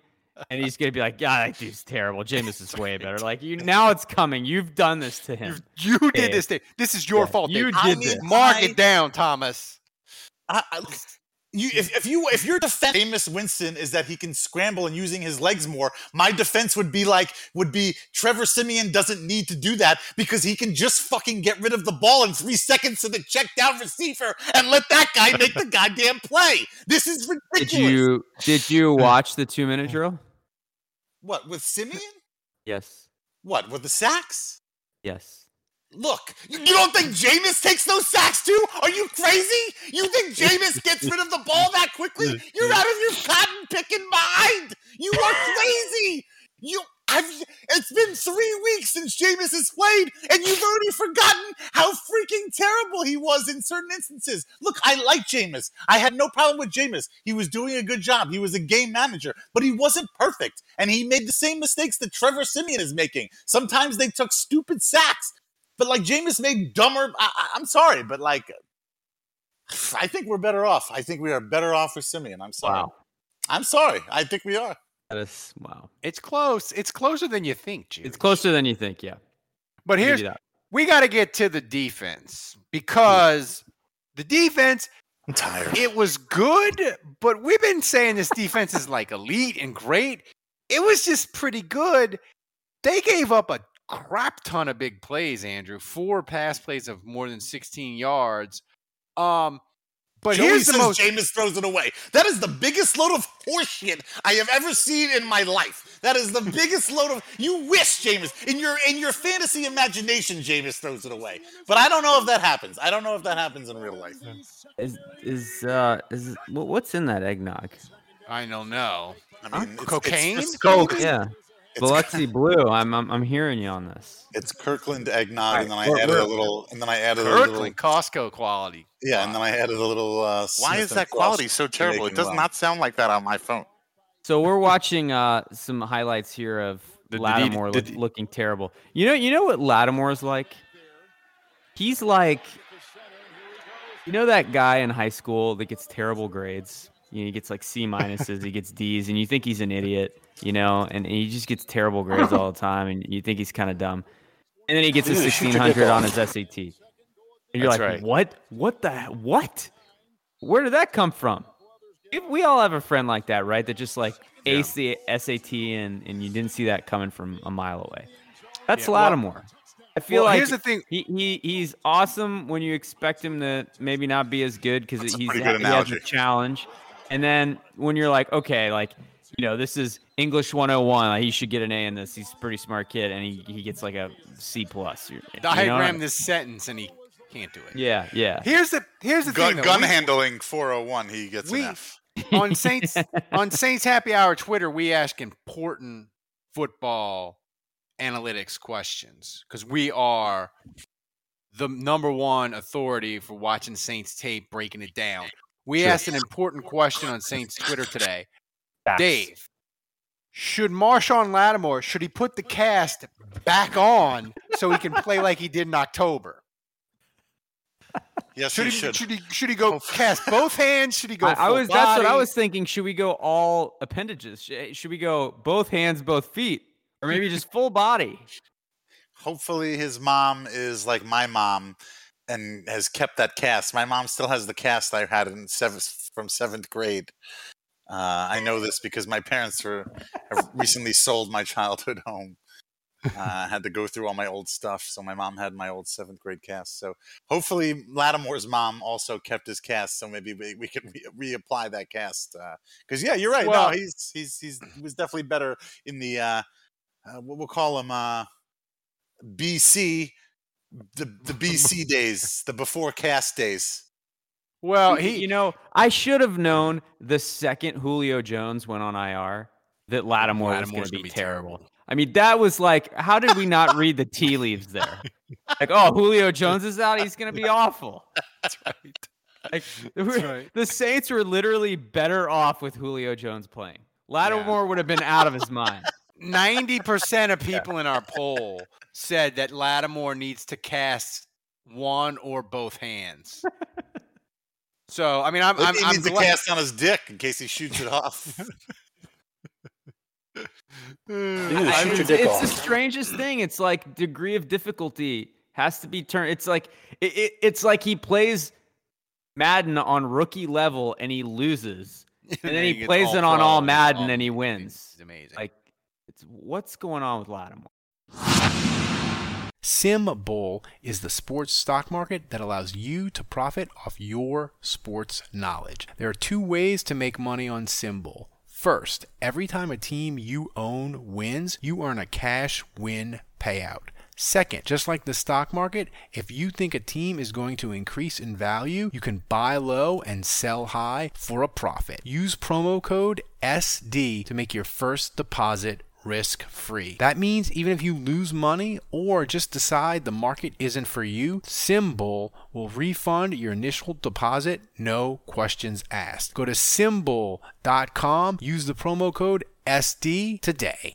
and he's gonna be like, "Yeah, that dude's terrible. James is way better." Like you, now it's coming. You've done this to him. You did Dave. this. Dave. This is your Yeah, fault. you Dave. did I mean, this. Mark I- it down, Thomas. I, I, you, if, if you if your defense Jameis Winston is that he can scramble and using his legs more, my defense would be like would be Trevor Siemian doesn't need to do that because he can just fucking get rid of the ball in three seconds to the check down receiver and let that guy make the goddamn play. This is ridiculous. Did you did you watch the two minute drill? what with Siemian? Yes. What with the sacks? Yes. Look, you don't think Jameis takes those sacks too? Are you crazy? You think Jameis gets rid of the ball that quickly? You're out of your cotton picking mind. You are crazy. You, I've. It's been three weeks since Jameis has played, and you've already forgotten how freaking terrible he was in certain instances. Look, I like Jameis. I had no problem with Jameis. He was doing a good job. He was a game manager, but he wasn't perfect, and he made the same mistakes that Trevor Siemian is making. Sometimes they took stupid sacks. But like Jameis made dumber. I, I, I'm sorry, but like, I think we're better off. I think we are better off with Siemian. I'm sorry. Wow. I'm sorry. I think we are. That is wow. It's close. It's closer than you think, Jude. It's closer than you think. Yeah. But I'll give here's that. we got to get to the defense because the defense. I'm tired. It was good, but we've been saying this defense is like elite and great. It was just pretty good. They gave up a crap ton of big plays, Andrew. Four pass plays of more than 16 yards. Um, but Joey here's the says most. Jameis throws it away. That is the biggest load of horseshit I have ever seen in my life. That is the biggest load of. You wish Jameis in your in your fantasy imagination, Jameis throws it away. But I don't know if that happens. I don't know if that happens in real life. Is is uh is what's in that eggnog? I don't know. I mean, it's- Cocaine? It's, Coke. Yeah. It's- Biloxi Blue. I'm, I'm I'm hearing you on this. It's Kirkland eggnog, and then I We're- added a little, and then I added a little. Kirkland Costco quality. Yeah, and then I added a little. Uh, Why is and that quality Frost so terrible? It Jamaican does rum. not sound like that on my phone. So we're watching uh, some highlights here of The- the- Lattimore the- look, looking terrible. You know, you know what Lattimore's like? He's like, you know that guy in high school that gets terrible grades. You know, he gets like C minuses, he gets D's, and you think he's an idiot, you know, and he just gets terrible grades all the time, and you think he's kind of dumb. And then he gets a Yeah, sixteen hundred on his SAT, and you're That's like, right. what? What the? What? Where did that come from? If- We all have a friend like that, right? That just like aced the SAT and, and you didn't see that coming from a mile away. That's Yeah, well- Lattimore. I feel well, like here's the thing- He, he he's awesome when you expect him to maybe not be as good because he's he has a challenge. And then when you're like, okay, like you know, this is English 101. Like, he should get an A in this. He's a pretty smart kid, and he, he gets like a C plus. You know? Diagram this sentence and he can't do it. Yeah, yeah. Here's the here's the Gun, thing. though. gun We- handling 401. He gets we- an F. on Saints on Saints Happy Hour Twitter, we ask important football analytics questions because we are the number one authority for watching Saints tape, breaking it down. We asked an important question on Saints Twitter today. Dave, should Marshawn Lattimore should he put the cast back on so he can play like he did in October? Yes, Should he he, should. should he should he go cast both hands? Should he go? I, I full was that's what I was thinking. Should we go all appendages? Should, eh, should we go both hands, both feet, or maybe just full body? Hopefully, his mom is like my mom and has kept that cast. My mom still has the cast I had in seventh from seventh grade. Uh, I know this because my parents were have recently sold my childhood home. Uh, I had to go through all my old stuff, so my mom had my old seventh grade cast. So hopefully, Lattimore's mom also kept his cast, so maybe we, we can re- reapply that cast. Because yeah, you're right. Well- no, he's he's he's he was definitely better in the uh, uh, what we'll call him uh, BC, the the BC days, the before cast days. Well, he, you know, I should have known the second Julio Jones went on IR that Lattimore was going to be, be terrible. I mean, that was like, how did we not read the tea leaves there? Like, oh, Julio Jones is out; he's going to be awful. That's right. Like, right. the Saints were literally better off with Julio Jones playing. Lattimore would have been out of his mind. Ninety percent of people in our poll said that Lattimore needs to cast one or both hands. So I mean, I'm Maybe I'm, he I'm needs to glad- cast on his dick in case he shoots it off. I mean, it's, it's the strangest thing. It's like degree of difficulty has to be turned. It's like it, it, it's like he plays Madden on rookie level and he loses, and then then he he plays it on pro all and Madden all- and he wins. It's amazing. Like, it's what's going on with Lattimore? SimBull is the sports stock market that allows you to profit off your sports knowledge. There are two ways to make money on SimBull. First, every time a team you own wins, you earn a cash win payout. Second, just like the stock market, if you think a team is going to increase in value, you can buy low and sell high for a profit. Use promo code SD to make your first deposit risk free. That means even if you lose money or just decide the market isn't for you, SimBull will refund your initial deposit, no questions asked. Go to simbull.com, use the promo code SD today.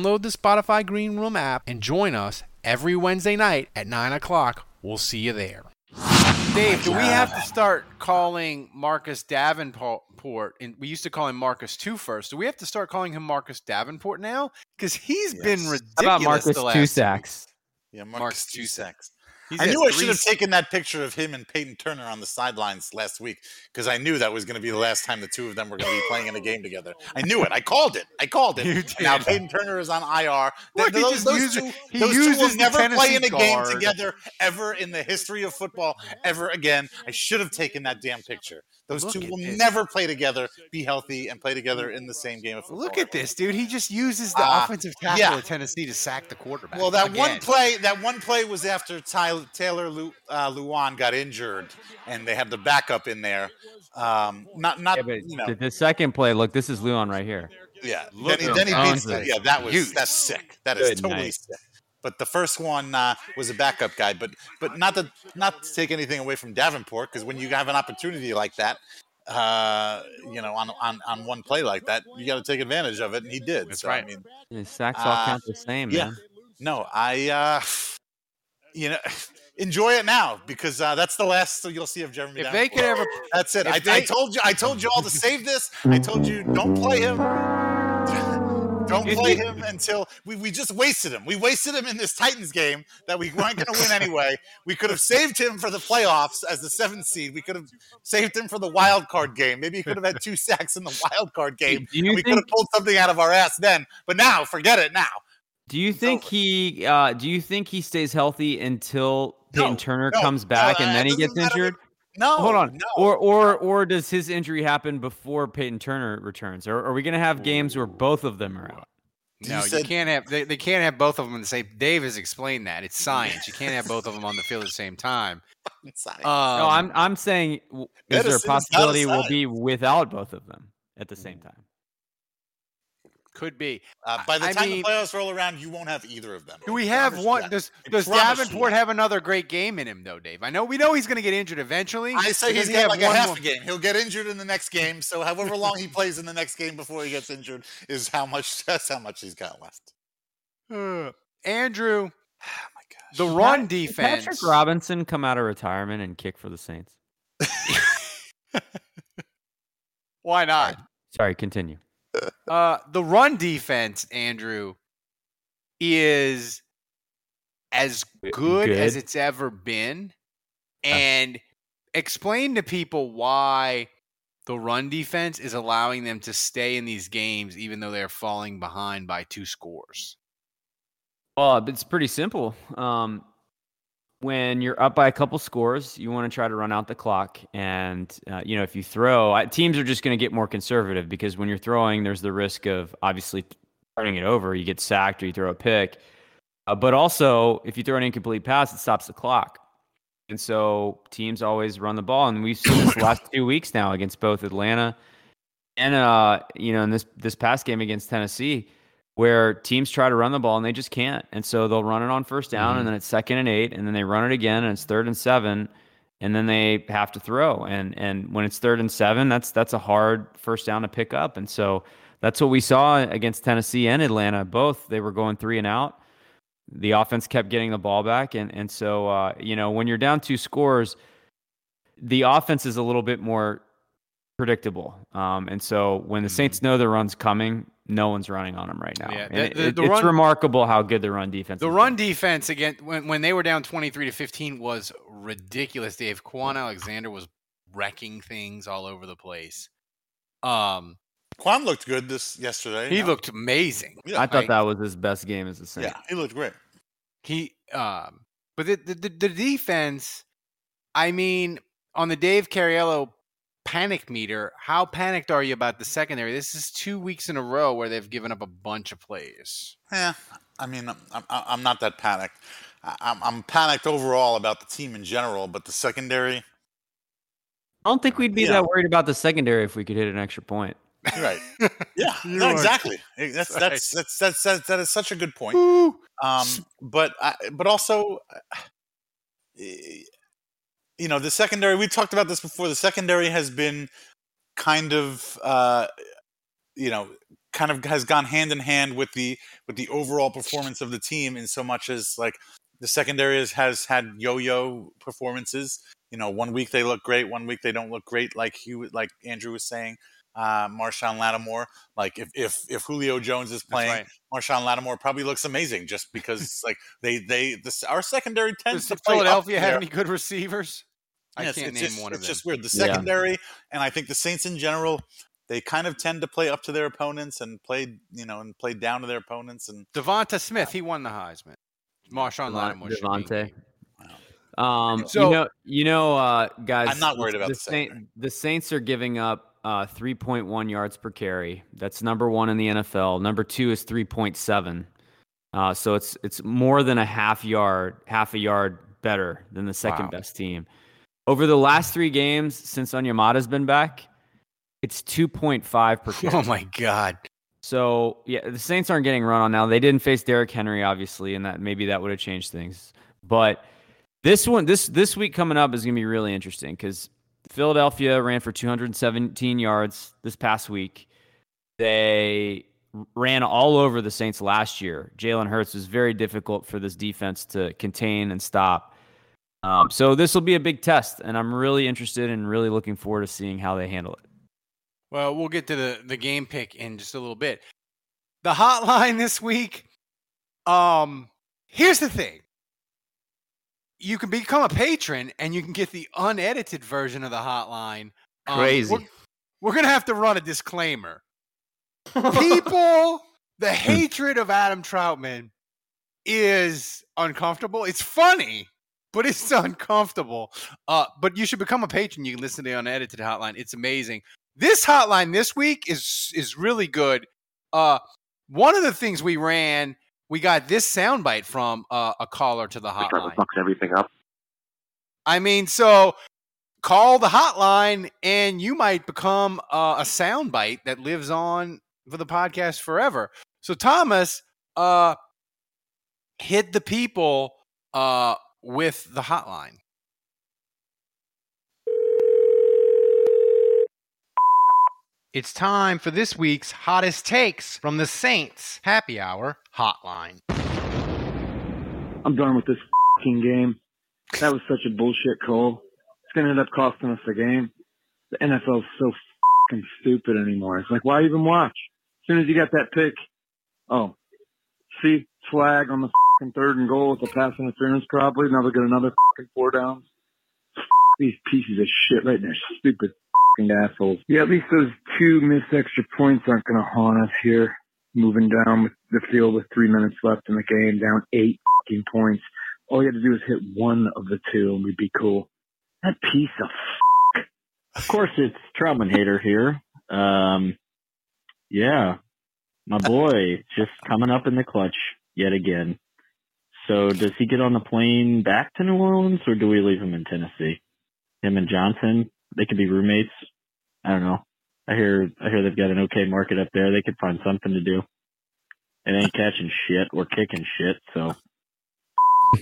the Spotify Green Room app and join us every Wednesday night at 9 o'clock. We'll see you there. Dave, do we have to start calling Marcus Davenport? And we used to call him Marcus Two First. Do we have to start calling him Marcus Davenport now? Because he's been ridiculous. How about Marcus the last Two Sacks? Yeah, Marcus, Marcus two sacks. He's I knew I should have taken that picture of him and Payton Turner on the sidelines last week because I knew that was going to be the last time the two of them were going to be playing in a game together. I knew it. I called it. I called it. Now. Payton Turner is on IR. Look, those, those uses- two, he those two will never play in a Tennessee game together ever in the history of football ever again. I should have taken that damn picture. Those Look two will this. never play together, be healthy, and play together in the same game of football. Look at this, dude. He just uses the Uh, offensive tackle yeah. of Tennessee to sack the quarterback. Well, that one play, that one play was after Tyler, Taylor Lu, uh, Lewan got injured, and they had the backup in there. Um, not, not, Yeah, but you know, the, the second play, look, this is Lewan right here. yeah. Look Then he, then he beats. Owns it. Yeah, that was Huge. that's sick. That is Good totally night. sick. But the first one uh, was a backup guy. But but not to not to take anything away from Davenport because when you have an opportunity like that, uh, you know, on on on one play like that, you got to take advantage of it, and he did. That's so, right. I mean, His sacks all Uh, count the same, yeah. man. No, I, uh, you know, enjoy it now because uh, that's the last you'll see of Jeremy. If they could ever- that's it. I, I told you, I told you all to save this. I told you don't play him. Don't play him until we, we just wasted him. We wasted him in this Titans game that we weren't going to win anyway. We could have saved him for the playoffs as the seventh seed. We could have saved him for the wild card game. Maybe he could have had two sacks in the wild card game. Do you and we could have pulled something out of our ass then. But now, forget it now. Do you think he? Uh, do you think he stays healthy until Payton Turner comes back no, and then he gets injured? No, hold on. no. Or or or does his injury happen before Payton Turner returns? Or are we going to have games where both of them are out? No, you, can't have they, they can't have both of them in the same. Dave has explained that it's science. You can't have both of them on the field at the same time. Um, no, I'm I'm saying is there a Medicine's a possibility we'll be without both of them at the same time? Could be. Uh, by the I time mean- the playoffs roll around, you won't have either of them. Do we have one? you Does Does Davenport have another great game in him though, Dave? I know we know he's going to get injured eventually. I say but he's does he got have like a half more- a game. He'll get injured in the next game. So however long he plays in the next game before he gets injured is how much. That's how much he's got left. Uh, Andrew. Oh The run Pat- defense. Patrick Robinson come out of retirement and kick for the Saints. Why not? Sorry, continue. Uh, the run defense, Andrew, is as good, as it's ever been. And explain to people why the run defense is allowing them to stay in these games even though they're falling behind by two scores. Well, it's pretty simple. Um, when you're up by a couple scores, you want to try to run out the clock. And, uh, you know, if you throw, teams are just going to get more conservative because when you're throwing, there's the risk of obviously turning it over. You get sacked or you throw a pick. Uh, but also, if you throw an incomplete pass, it stops the clock. And so teams always run the ball. And we've seen this last two weeks now against both Atlanta and, uh, you know, in this, this past game against Tennessee where teams try to run the ball and they just can't. And so they'll run it on first down and then it's second and eight and then they run it again and it's third and seven and then they have to throw. And and when it's third and seven, that's that's a hard first down to pick up. And so that's what we saw against Tennessee and Atlanta. Both they were going three and out. The offense kept getting the ball back, and and so uh, you know when you're down two scores, the offense is a little bit more predictable. Um, and so when the Saints know the run's coming, no one's running on them right now. Yeah, And the- the- it- the it's run- remarkable how good the run defense. The is. run defense again when when they were down twenty three to fifteen was ridiculous. Dave Kwon Alexander was wrecking things all over the place. Um, Kwon looked good this yesterday. he Yeah. looked amazing. I thought that was his best game as a Saint. Yeah, he looked great. He um, but the the, the, the defense. I mean, on the Dave Cariello panic meter. How panicked are you about the secondary? This is two weeks in a row where they've given up a bunch of plays. Yeah, I mean, I'm, I'm, I'm not that panicked. I- I'm, I'm panicked overall about the team in general, but the secondary, I don't think we'd be Yeah. that worried about the secondary if we could hit an extra point. Right? Yeah, no, exactly. Eh, That's that's, that's that's that's that is such a good point. Um, but I, but also, eh, you know, the secondary. We talked about this before. The secondary has been kind of, uh, you know, kind of has gone hand in hand with the with the overall performance of the team in so much as like the secondary has, has had yo-yo performances. You know, one week they look great, one week they don't look great. Like he, like Andrew was saying, uh, Marshawn Lattimore. Like if if if Julio Jones is playing, right. Marshawn Lattimore probably looks amazing just because like they they this our secondary tends Does to play Philadelphia have any good receivers? I Yeah, can't it's name just, one of it's them. just weird. The Yeah. secondary, and I think the Saints in general, they kind of tend to play up to their opponents and play, you know, and play down to their opponents. And Devonta Smith, he won the Heisman. Marshawn Devon- Lattimore. should be. Um, So- you know, you know, uh, guys. I'm not worried about the Saint, the Saints are giving up uh, 3.1 yards per carry. That's number one in the NFL. Number two is 3.7. Uh, so it's it's more than a half yard, half a yard better than the second Wow. best team. Over the last three games since Onyemata's been back, it's 2.5 per carry. Oh my God. So yeah, the Saints aren't getting run on now. They didn't face Derrick Henry, obviously, and that maybe that would have changed things. But this one, this this week coming up is going to be really interesting because Philadelphia ran for 217 yards this past week. They ran all over the Saints last year. Jalen Hurts was very difficult for this defense to contain and stop. Um, so this will be a big test, and I'm really interested and really looking forward to seeing how they handle it. Well, we'll get to the, the game pick in just a little bit. The hotline this week. Um, here's the thing. You can become a patron and you can get the unedited version of the hotline. Um, Crazy. we're, we're gonna have to run a disclaimer. People, the hatred of Adam Trautman is uncomfortable. It's funny, but it's uncomfortable. Uh, but you should become a patron. You can listen to the unedited hotline. It's amazing. This hotline this week is is really good. Uh, one of the things we ran, we got this soundbite from uh, a caller to the hotline. fucks everything up. I mean, so call the hotline and you might become uh, a soundbite that lives on for the podcast forever. So Thomas, uh, hit the people uh, with the hotline. It's time for this week's hottest takes from the Saints Happy Hour Hotline. I'm done with this game. That was such a bullshit call. It's gonna end up costing us the game. The NFL's so fucking stupid anymore. It's like, why even watch? As soon as you got that pick, oh, see, flag on the fucking third and goal with a pass interference probably. Now they get another fucking four downs. These pieces of shit right there, stupid fucking assholes. Yeah, at least those two missed extra points aren't gonna haunt us here. Moving down with the field with three minutes left in the game, down eight fucking points. All you had to do was hit one of the two and we'd be cool. That piece of Of course, it's Trautman hater here. Um, yeah, my boy just coming up in the clutch yet again. So does he get on the plane back to New Orleans or do we leave him in Tennessee? Him and Johnson, they could be roommates. I don't know. I hear, I hear they've got an okay market up there. They could find something to do. It ain't catching shit or kicking shit. So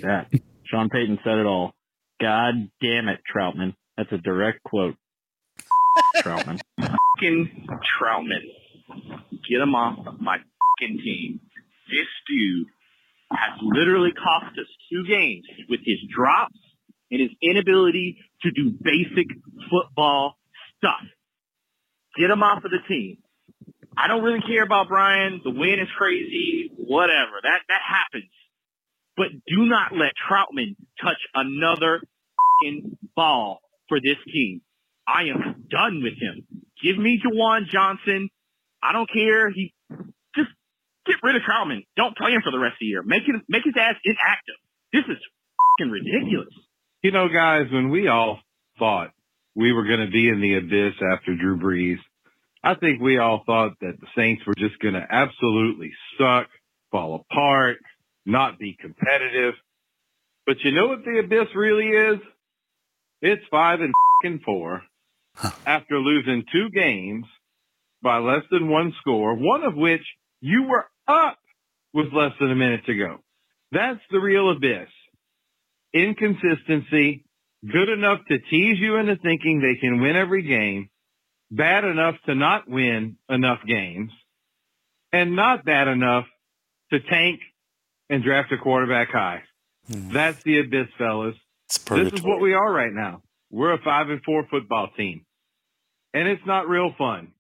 that Sean Payton said it all. God damn it, Trautman. That's a direct quote. Trautman. fucking Trautman. Get him off of my fucking team. This dude has literally cost us two games with his drops and his inability to do basic football stuff. Get him off of the team. I don't really care about Brian. The win is crazy. Whatever. That that happens. But do not let Trautman touch another ball for this team. I am done with him. Give me Juwan Johnson. I don't care. He just get rid of Trautman. Don't play him for the rest of the year. Make him make his ass inactive. This is ridiculous. You know, guys, when we all thought we were going to be in the abyss after Drew Brees. I think we all thought that the Saints were just going to absolutely suck, fall apart, not be competitive. But you know what the abyss really is? It's five and fing four after losing two games by less than one score, one of which you were up with less than a minute to go. That's the real abyss. Inconsistency, good enough to tease you into thinking they can win every game, bad enough to not win enough games, and not bad enough to tank and draft a quarterback high. That's the abyss, fellas. This is what we are right now. We're a five and four football team. And it's not real fun.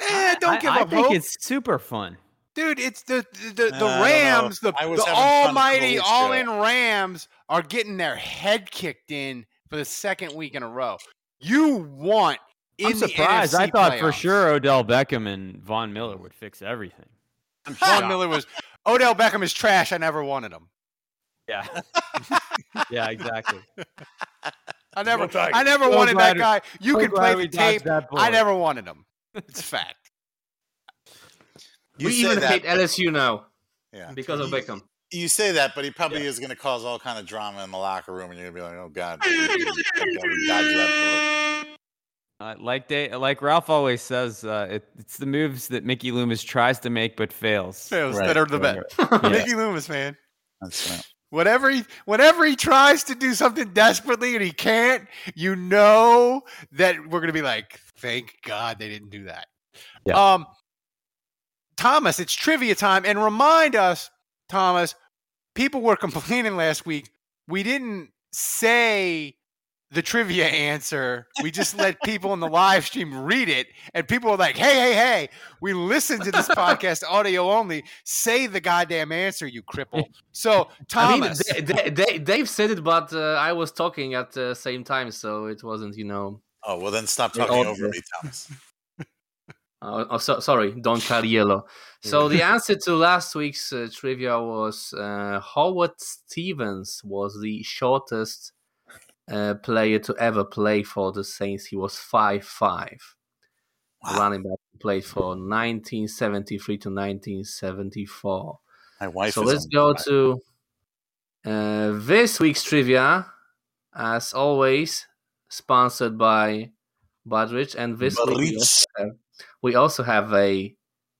Eh, don't I, give I up think hope. it's super fun. Dude, it's the the, the, Uh, the I don't know. Rams, the, the having fun with almighty Coach all in Rams are getting their head kicked in for the second week in a row. You want in I'm surprised. The I NFC thought for sure Odell Beckham and Von Miller would fix everything. Von Miller was Odell Beckham is trash. I never wanted him. Yeah. yeah, exactly. I never, I never So wanted that guy. You so can play we the tape. that I never wanted him. It's a fact. You we even that- hate LSU now Yeah. because of You- Beckham. You say that, but he probably is going to cause all kind of drama in the locker room, and you're going to be like, "Oh God, thank God we dodged that bullet." Uh, like they, like Ralph always says, uh, it, it's the moves that Mickey Loomis tries to make but fails. Fails that are the best. Yeah. Mickey Loomis, man. That's right. Whatever he, whenever he tries to do something desperately and he can't, you know that we're gonna be like, thank God they didn't do that. Yeah. Um, Thomas, it's trivia time, and remind us, Thomas. People were complaining last week. We didn't say the trivia answer. We just let people in the live stream read it, and people were like, "Hey, hey, hey! We listened to this podcast audio only. Say the goddamn answer, you cripple." So, Thomas, I mean, they, they, Dave said it, but uh, I was talking at the same time, so it wasn't, you know. Oh well, then stop talking over me, Thomas. Uh, oh, so, sorry, Don Cariello. So the answer to last week's uh, trivia was uh, Howard Stevens was the shortest uh, player to ever play for the Saints. He was five five. Running back played for 1973 to 1974. My wife So let's go to uh, this week's trivia, as always, sponsored by Budrich. And this week we also, have, we also have a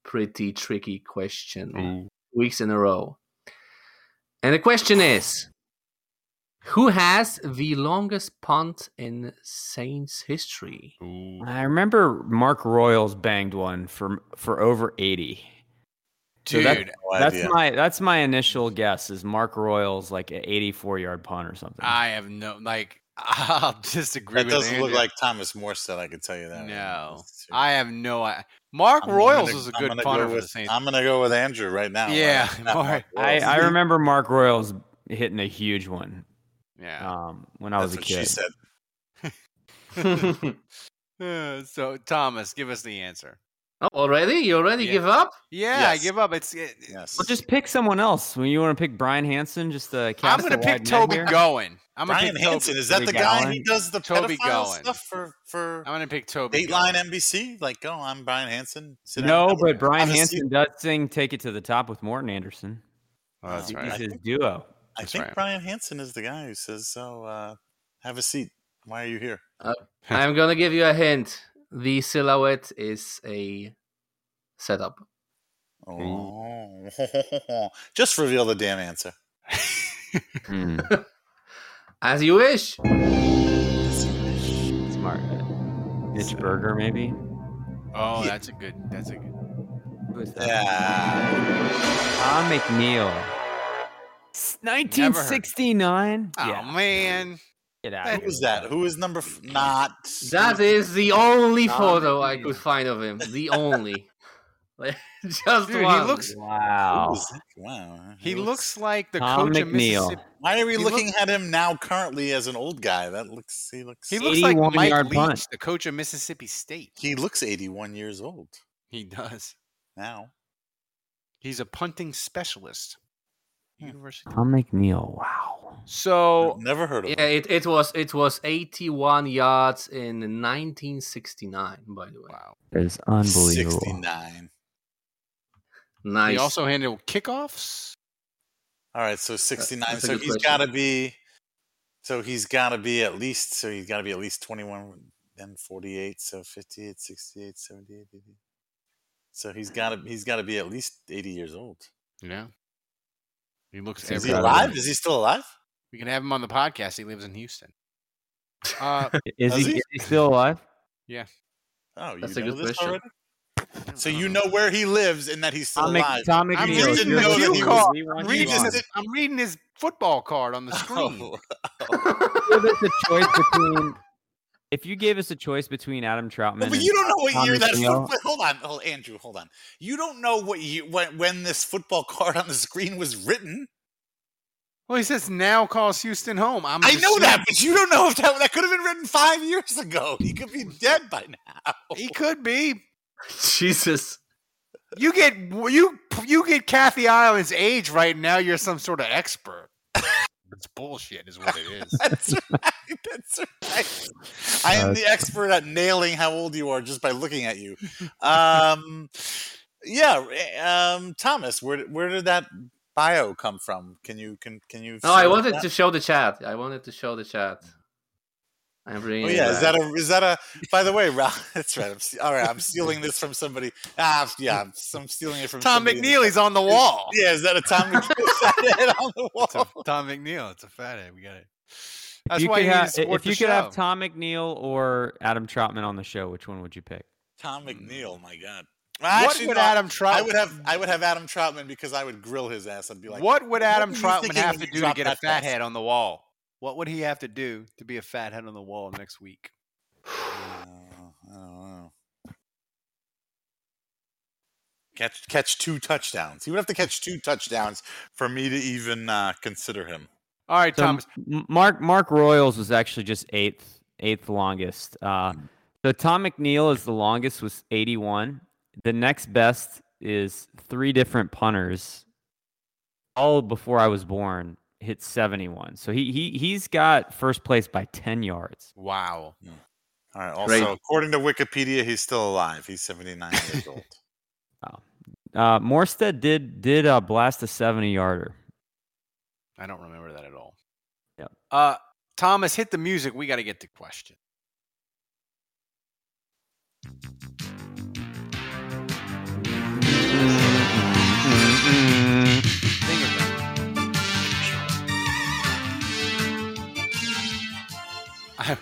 pretty tricky question, weeks in a row. And the question is Who has the longest punt in Saints history? I remember Mark Royals banged one for for over eighty. So that- Dude. No that's idea. my that's my initial guess is Mark Royals like an eighty-four yard punt or something. I have no like. I'll disagree That with doesn't look like Thomas Morstead. I can tell you that. No, I have no. i- Mark I'm Royals gonna- was a I'm good punter go for the Saints. I'm going to go with Andrew right now. Yeah, Not Mark. I, I remember Mark Royals hitting a huge one. Yeah. Um, when I was a what kid. she said. So Thomas, give us the answer. Oh, already? You already Yeah. give up? Yeah, I give up. It's. It, Yes. Well, just pick someone else. When you want to pick Brian Hansen, just uh, I'm gonna pick wide Toby here? Gowin. I'm gonna Brian pick Toby. Is that Toby the guy Gowin? he does the Toby pedophile stuff for for I'm gonna pick Toby. Dateline Gowin. NBC? Like, oh, I'm Brian Hansen. Sit down. No, Have but Brian have a Hansen does sing "Take It to the Top" with Morten Andersen. Oh, that's Uh, right. He's his duo. I That's think right. Brian Hansen is the guy who says, "So, uh, have a seat. Why are you here?" Uh, I'm gonna give you a hint. The silhouette is a setup. Oh, just reveal the damn answer. Hmm. As you wish. Smart. Mitch Berger, maybe. Oh, Yeah. that's a good. That's a good. Who is that? Yeah. Tom McNeill. 1969. Oh yeah. man. Get out Who of that? Who is number f- not? That is the only Tom photo I could find of him. The only. Like, Just Dude, he looks- Wow. is? Wow. He looks like the Tom coach of McNeill. Mississippi. Why are we he looking look- at him now currently as an old guy? That looks. He looks. He looks like Mike yard Leach, punt. the coach of Mississippi State. He looks 81 years old He does. now. He's a punting specialist. Hmm. University. Tom McNeill. Wow. So never heard of Yeah, it, it was it was 81 yards in 1969. By the way, wow, It's unbelievable. 69. nice. He also handled kickoffs. All right, so 69. that's So he's got to be. So he's got to be at least. So he's got to be at least 21, then 48. So 58, 68, 78, 80. So he's got to. He's got to be at least 80 years old. Yeah. He looks Is he alive? Is he still alive? We can have him on the podcast. He lives in Houston. Uh, Is he, he? is he still alive? yeah. Oh, you That's a good this question. already? So you know where he lives and that he's still Tom, alive. Tom I'm just reading didn't the know that cue he card. He I'm reading, you just on. his, I'm reading his football card on the screen. Oh. Give us a choice between. If you gave us a choice between Adam Trautman, Well, but you don't know what Tom year that McNeill- football. Hold on, hold, Andrew, hold on. You don't know what year when, when this football card on the screen was written. Well, he says now calls Houston home. I'm I know saying- that, but you don't know if that that could have been written five years ago. He could be dead by now. He could be. Jesus. You get you you get Kathy Ireland's age right now. You're some sort of expert. It's bullshit, is what it is. That's right. That's right. I am the expert at nailing how old you are just by looking at you. Um, yeah, um, Thomas, where where did that bio come from? Can you can can you? No, I wanted that? to show the chat. I wanted to show the chat. I'm bringing. Oh yeah, is that a is that a? By the way, Ralph, that's right. I'm, all right, I'm stealing this from somebody. Ah, yeah, I'm, I'm stealing it from Tom somebody in the- McNeely's on the wall. Yeah, is that a Tom McNeill head on the It's a- wall? Tom McNeill. It's a fathead. We got it. That's you why could you have, support if you the could have. Tom McNeill or Adam Trautman on the show, which one would you pick? Tom McNeill, my God. What would Adam Trout- I would have I would have Adam Trautman because I would grill his ass. I'd be like, what would Adam were you Trautman have to do to get a that fat head on the wall? What would he have to do to be a fat head on the wall next week? I don't know. Catch catch two touchdowns. He would have to catch two touchdowns for me to even uh, consider him. All right, So Thomas. Mark Mark Royals was actually just eighth eighth longest. Uh, so Tom McNeill is the longest with 81. The next best is three different punters. All before I was born hit 71. So he he he's got first place by 10 yards. Wow. All right. Also, Great. according to Wikipedia, he's still alive. He's seventy nine years old. Uh, Morstead did did uh, blast a 70 yarder. I don't remember that at all. Yep. Uh, Thomas, hit the music. We got to get the question. I-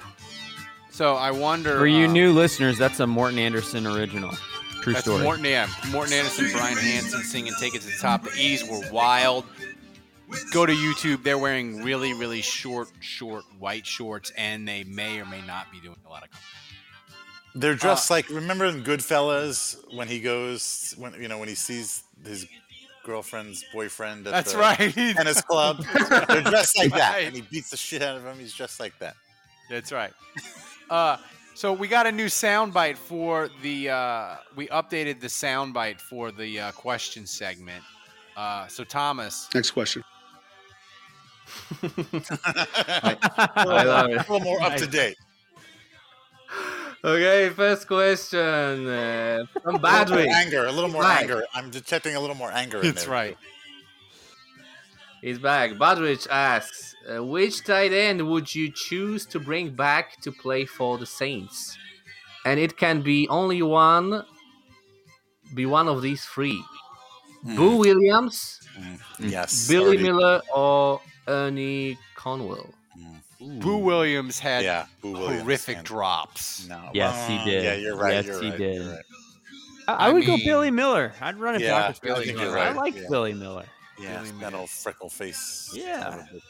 so I wonder. For you uh, new listeners, that's a Morten Andersen original. True That's story. Morten, yeah. Morten Andersen, Brian Hansen singing "Take It to the Top." The E's were wild. Go to YouTube. They're wearing really, really short, short white shorts, and they may or may not be doing a lot of. Comedy. They're dressed like remember in Goodfellas when he goes when you know when he sees his girlfriend's boyfriend at That's the right. tennis club. They're dressed like that, Right. and he beats the shit out of him. He's dressed like that. That's right. Uh, so we got a new soundbite for the. Uh, we updated the soundbite for the uh, question segment. Uh, so Thomas, Next question. I love it. A little more up to date. Okay, first question uh, from A little more Badwick. anger, a little more Back. anger. I'm detecting a little more anger. In that's there. right. He's back. Badrich asks, uh, which tight end would you choose to bring back to play for the Saints? And it can be only one, be one of these three: Boo Williams, Yes. Billy already- Miller, or Ernie Conwell. Boo Williams had Yeah, Boo Williams. horrific and- drops. No. Yes, he did. Yeah, you're right. Yes, you're he right, did. right. I, I I would go Billy Miller. I'd run it Yeah, back with I Billy think Miller. you're I like yeah. Billy Miller. Yeah, Billy that Miller. old freckle face. Yeah. son of a bitch.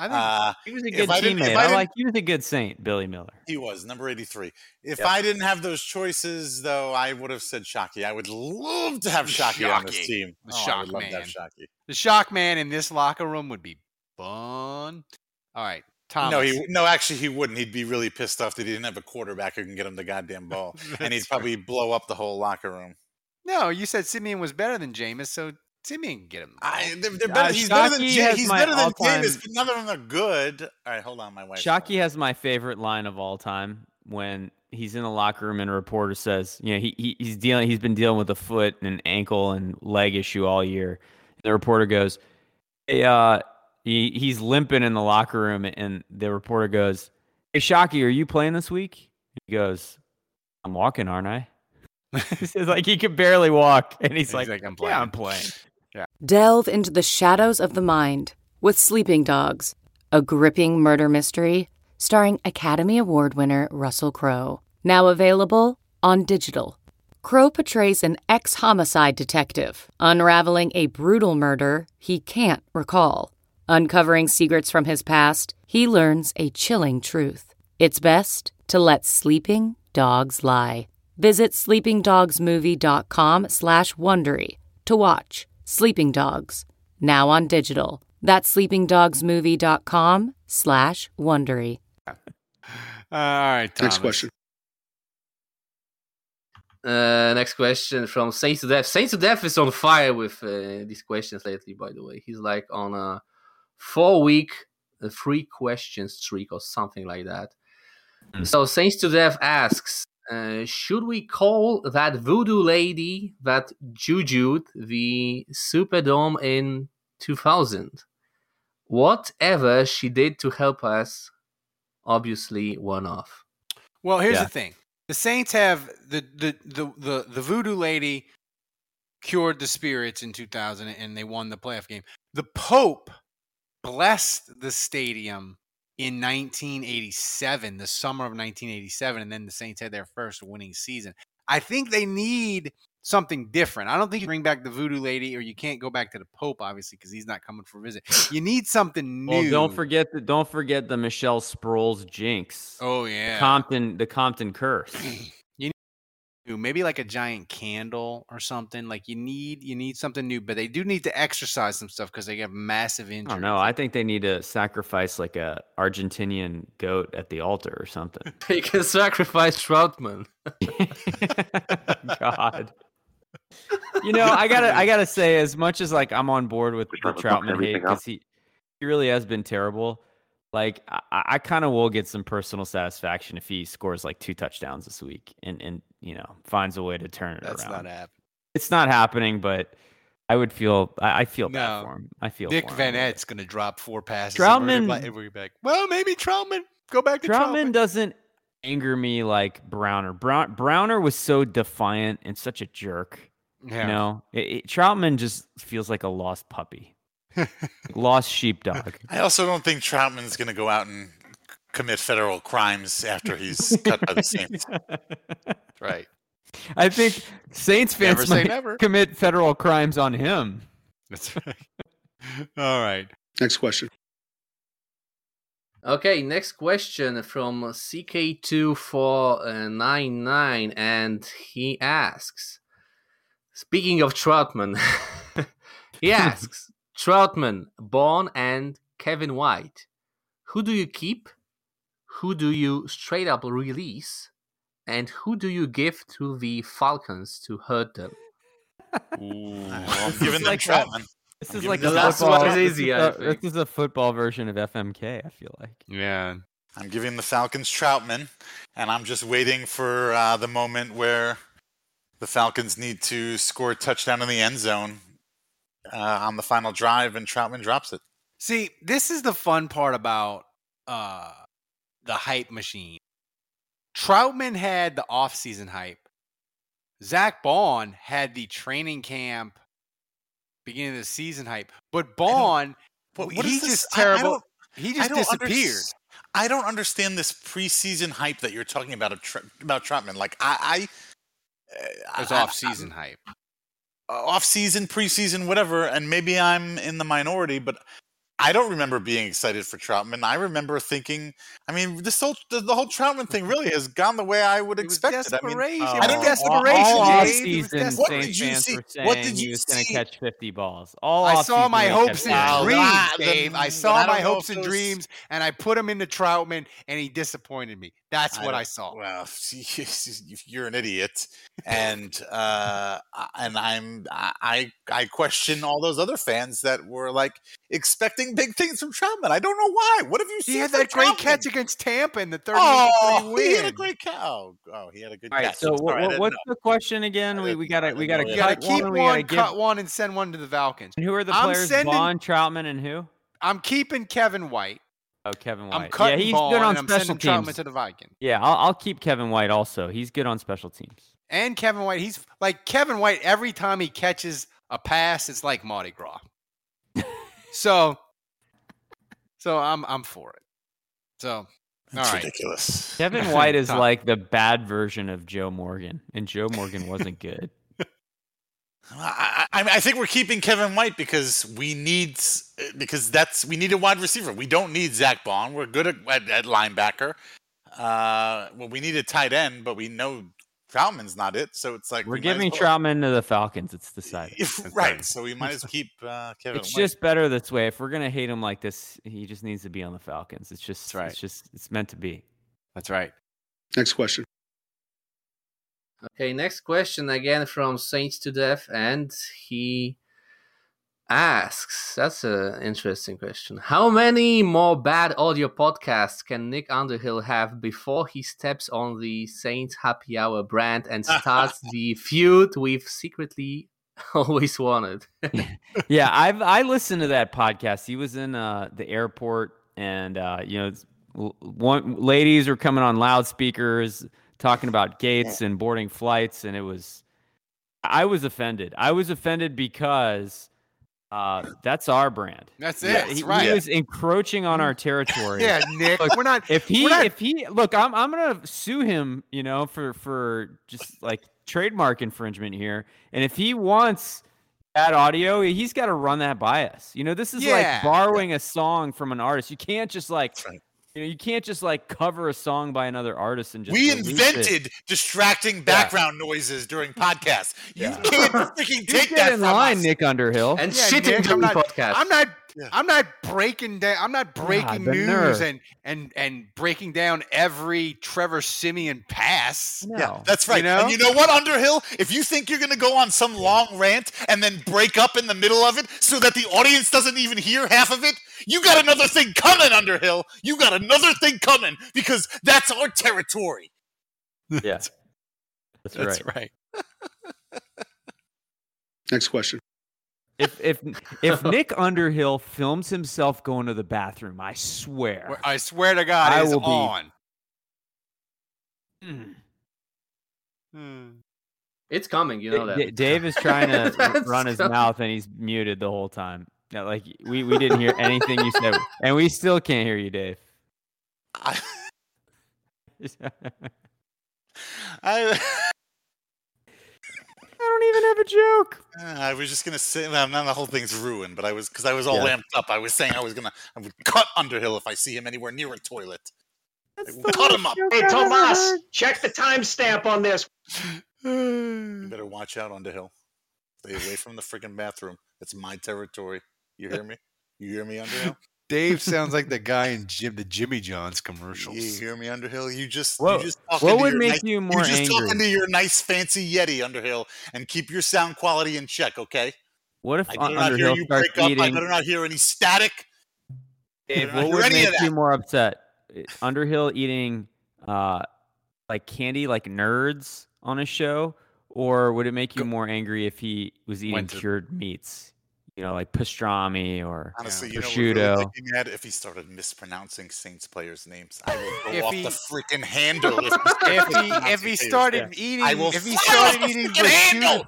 I think Uh, He was a good I teammate. I I, didn't- like. He was a good saint, Billy Miller. He was number 83. If Yep. I didn't have those choices, though, I would have said Shockey. I would love to have Shockey on this team. The oh, I shock would love to have man. The shock man in this locker room would be fun. All right, Thomas. No, he no. Actually, he wouldn't. He'd be really pissed off that he didn't have a quarterback who can get him the goddamn ball, and he'd probably blow up the whole locker room. No, you said Siemian was better than Jameis, so Siemian can get him. I, they're, they're Uh, better, he's better than Shockey he's better than Jameis, but none of them are good. All right, hold on, my wife. Shockey has my favorite line of all time when he's in the locker room and a reporter says, you know, he, he he's dealing he's been dealing with a foot and an ankle and leg issue all year. The reporter goes, Hey, uh he, he's limping in the locker room and the reporter goes, Hey Shockey, are you playing this week? He goes, I'm walking, aren't I? it's like he could barely walk and he's, like, like, I'm Yeah, I'm playing. Yeah. Delve into the shadows of the mind with Sleeping Dogs, a gripping murder mystery starring Academy Award winner Russell Crowe. Now available on digital. Crowe portrays an ex homicide detective unraveling a brutal murder he can't recall. Uncovering secrets from his past, he learns a chilling truth. It's best to let sleeping dogs lie. Visit sleepingdogsmovie.com slash Wondery to watch Sleeping Dogs, now on digital. That's sleepingdogsmovie.com slash Wondery. All right, Next question. Uh, next question from Saints to Death. Saints to Death is on fire with uh, these questions lately, by the way. He's like on a four week, uh, three question streak or something like that. So Saints to Death asks uh, Should we call that voodoo lady that jujued the Superdome in 2000? Whatever she did to help us, obviously one off. Well, here's Yeah. the thing: the Saints have the the the the, the voodoo lady cured the spirits in 2000, and they won the playoff game. The Pope blessed the stadium in 1987, the summer of 1987, and then the Saints had their first winning season. I think they need something different. I don't think you bring back the voodoo lady, or you can't go back to the Pope, obviously, because he's not coming for a visit. You need something new. Well, don't forget the don't forget the Michelle Sproles jinx. Oh The yeah, Compton the Compton curse. you need maybe like a giant candle or something. Like you need you need something new, but they do need to exercise some stuff because they have massive I injuries. don't know. I think they need to sacrifice like a Argentinian goat at the altar or something. They can sacrifice Trautman. God. You know, I gotta I gotta say, as much as like I'm on board with the Trautman hate because he he really has been terrible. Like I, I kind of will get some personal satisfaction if he scores like two touchdowns this week and and you know finds a way to turn it That's around. not happening. It's not happening, but I would feel I, I feel bad for him. I feel Nick. Vannett's gonna drop four passes. Trautman- back. Well, maybe Trautman. Go back to Trautman Trautman. doesn't anger me like Browner. Brown, Browner was so defiant and such a jerk. Yeah. You know, it, it, Trautman just feels like a lost puppy, lost sheepdog. I also don't think Trautman's going to go out and commit federal crimes after he's cut by the Saints. Right. I think Saints fans say might never. commit federal crimes on him. That's right. All right. Next question. Okay, next question from CK2499, and he asks Speaking of Trautman, he asks Trautman, Baun, and Kevin White, who do you keep? Who do you straight up release? And who do you give to the Falcons to hurt them? I'm giving them like Trautman. This I'm is like a The last football. one is this is I a- This is a football version of FMK. I feel like. Yeah. I'm giving the Falcons Trautman, and I'm just waiting for uh, the moment where the Falcons need to score a touchdown in the end zone uh, on the final drive, and Trautman drops it. See, this is the fun part about uh, the hype machine. Trautman had the offseason hype. Zack Baun had the training camp, beginning of the season hype. But Baun, What- what he's just I- I terrible. he just disappeared. I don't understand this preseason hype that you're talking about about Trautman. Like I, I It's off-season hype. Off season, preseason, whatever, and maybe I'm in the minority, but I don't remember being excited for Trautman. I remember thinking, I mean, this whole the, the whole Trautman thing really has gone the way I would expect it. I mean, desperation. I don't It was desperation, all Dave. off season, des- What did you see? What did he you was going to see? catch 50 balls. All I off saw season my he hopes and saying, Well, dreams, that- Dave. then- I saw I my know hopes if and dreams, and I put him into Trautman, and he disappointed me. That's what I saw. Well, you're an idiot, and uh, and I'm I I question all those other fans that were like expecting big things from Trautman. I don't know why. What have you seen? He had from that great Trautman? catch against Tampa in the third. Oh, win. he had a great catch. Oh, oh, he had a good All right, catch. so I'm sorry, I what, didn't what's know. the question again? We, we gotta we gotta know. Cut got to keep one. One, gotta give. one, and send one to the Falcons. And who are the I'm players? sending- Baun, Trautman, and who? I'm keeping Kevin White. Oh, Kevin White. I'm cutting yeah, he's Baun, good on and I'm special sending Trautman teams. to the Vikings. Yeah, I'll, I'll keep Kevin White also. He's good on special teams. And Kevin White, he's like Kevin White. Every time he catches a pass, it's like Mardi Gras. So, so I'm I'm for it. So, all That's right. ridiculous. Kevin White is like the bad version of Joe Morgan, and Joe Morgan wasn't good. I, I, I think we're keeping Kevin White because we need because that's we need a wide receiver. We don't need Zack Baun. We're good at, at, at linebacker. Uh, well, we need a tight end, but we know Trautman's not it. So it's like We're we giving as well- Trautman to the Falcons. It's decided. right. So we might as well keep uh, Kevin. It's White. just better this way. If we're gonna hate him like this, he just needs to be on the Falcons. It's just, right. it's just, it's meant to be. That's right. Next question. Okay, next question again from Saints to Death, and he asks that's an interesting question. How many more bad audio podcasts can Nick Underhill have before he steps on the Saints Happy Hour brand and starts the feud we've secretly always wanted? yeah, I've I listened to that podcast. He was in uh, the airport, and uh, you know, one ladies were coming on loudspeakers talking about gates and boarding flights, and it was. I was offended. I was offended because uh, that's our brand. That's it. Yeah, That's he, right. he was encroaching on our territory. Yeah, Nick. Look, we're not. if he not- if he look i'm i'm going to sue him you know for for just like trademark infringement here and if he wants that audio he's got to run that by us you know this is Yeah. like borrowing a song from an artist you can't just like you know you can't just like cover a song by another artist and just we release it. invented distracting background noises during podcasts. You can't freaking take You take get that in from line us. nick underhill and Yeah, shitting Nick, I'm not, podcast. I'm not. I'm not breaking down. I'm not breaking the news nerve. and and and breaking down every Trevor Siemian pass. Yeah, that's right. You know? And you know what, Underhill? If you think you're going to go on some long rant and then break up in the middle of it so that the audience doesn't even hear half of it, you got another thing coming, Underhill. You got another thing coming because that's our territory. yeah that's, That's right right. Next question. If if if nick underhill films himself going to the bathroom i swear I swear to God, I it's will be- on. Mm. Hmm. it's coming, you know that. D- Dave is trying to run his coming. mouth and he's muted the whole time. Yeah, like we, we didn't hear anything you said, and we still can't hear you, Dave. I, I, I don't even have a joke. Ah, I was just gonna say, well, now the whole thing's ruined. But I was because I was all Yeah. lamped up. I was saying I was gonna, I would cut Underhill if I see him anywhere near a toilet. I will cut him up. Hey, Tomas, check the timestamp on this. You better watch out, Underhill. Stay away from the freaking bathroom. It's my territory. You hear me? You hear me, Underhill? Dave sounds like the guy in Jim the Jimmy John's commercials. You hear me, Underhill? You just, What- you just talking what would make nice, you more You're just talking to your nice fancy Yeti, Underhill, and keep your sound quality in check, okay? What if I better not hear you starts break up. I eating? better not hear any static. Dave, what would hear any of make you more upset? Underhill eating uh, like candy, like nerds on a show, or would it make you more angry if he was eating Went cured meats? You know, like pastrami or Honestly, you know, what prosciutto. really make me mad if he started mispronouncing Saints players' names. I will go If off he- the freaking handle if he, if started he if he started names. eating I will if he started eating freaking handle. prosciutto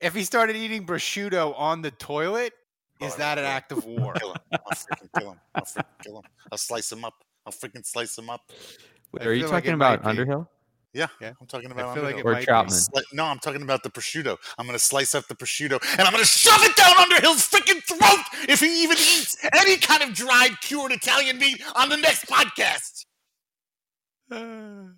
if he started eating prosciutto on the toilet, oh, is Oh, that an act of war? kill him. I'll freaking kill him. I'll freaking kill him. I'll slice him up. I'll freaking slice him up. Wait, are you feel like talking it might about be. Underhill? Yeah, I'm talking about. I feel like Underhill. it Or might Trautman. Sli- no, I'm talking about the prosciutto. I'm going to slice up the prosciutto and I'm going to shove it down Underhill's freaking throat if he even eats any kind of dried, cured Italian meat on the next podcast.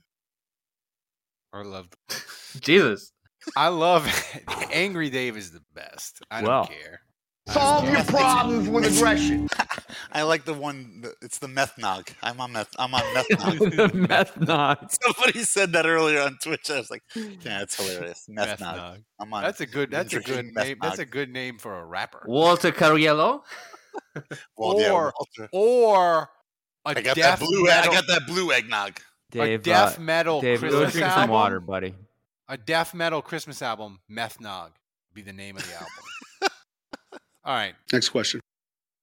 Or love. Jesus. I love Angry Dave is the best. I don't care. Solve your problems with aggression. I like the one. the- It's the meth nog. I'm on meth. I'm on meth nog. the meth nog. Somebody said that earlier on Twitch. I was like, "Yeah, it's hilarious." Meth, Meth nog. nog. I'm on. That's a good. That's a good meth name. That's a good name for a rapper. Walter Cariello. Well, yeah, or Walter. or a I got that blue. metal, I got that blue eggnog. Dave, a death uh, metal Dave, go Christmas drink album. some water, buddy. A death metal Christmas album, Meth Nog, be the name of the album. All right. Next question.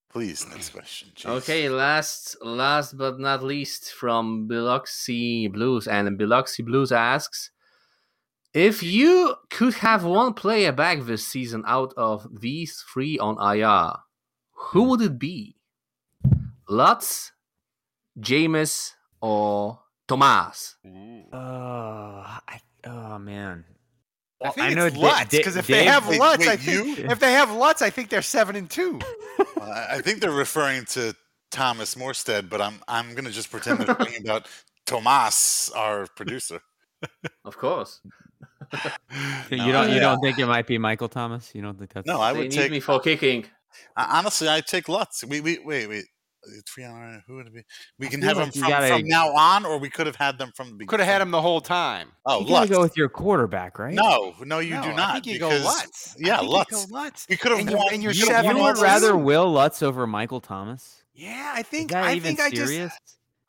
Please, next question. Jeez. Okay, last last but not least from Biloxi Blues, and Biloxi Blues asks if you could have one player back this season out of these three on IR, who would it be? Lutz, Jameis, or Tomas? Uh, I, oh man. I think I know it's Lutz because if they Dave- have Wait, Lutz, I think you? if they have Lutz, I think they're seven and two. I I think they're referring to Thomas Morstead, but I'm I'm gonna just pretend they're talking about Tomas, our producer. Of course. you don't you yeah. don't think it might be Michael Thomas? You don't think that's No, I would take. me for kicking. Uh, honestly, I take Lutz. We we wait wait. Uh, three on who would it be? We can have like them from, gotta- from now on, or we could have had them from the beginning. Could have had them the whole time. Oh, you gotta Lutz. go with your quarterback, right? No, no, you No, do I not. think you go because- Lutz. I Yeah, think you Lutz. go Lutz. We could have And you- won. and you're we could've seven You would rather. Will Lutz over Michael Thomas? Yeah, I think I even think I just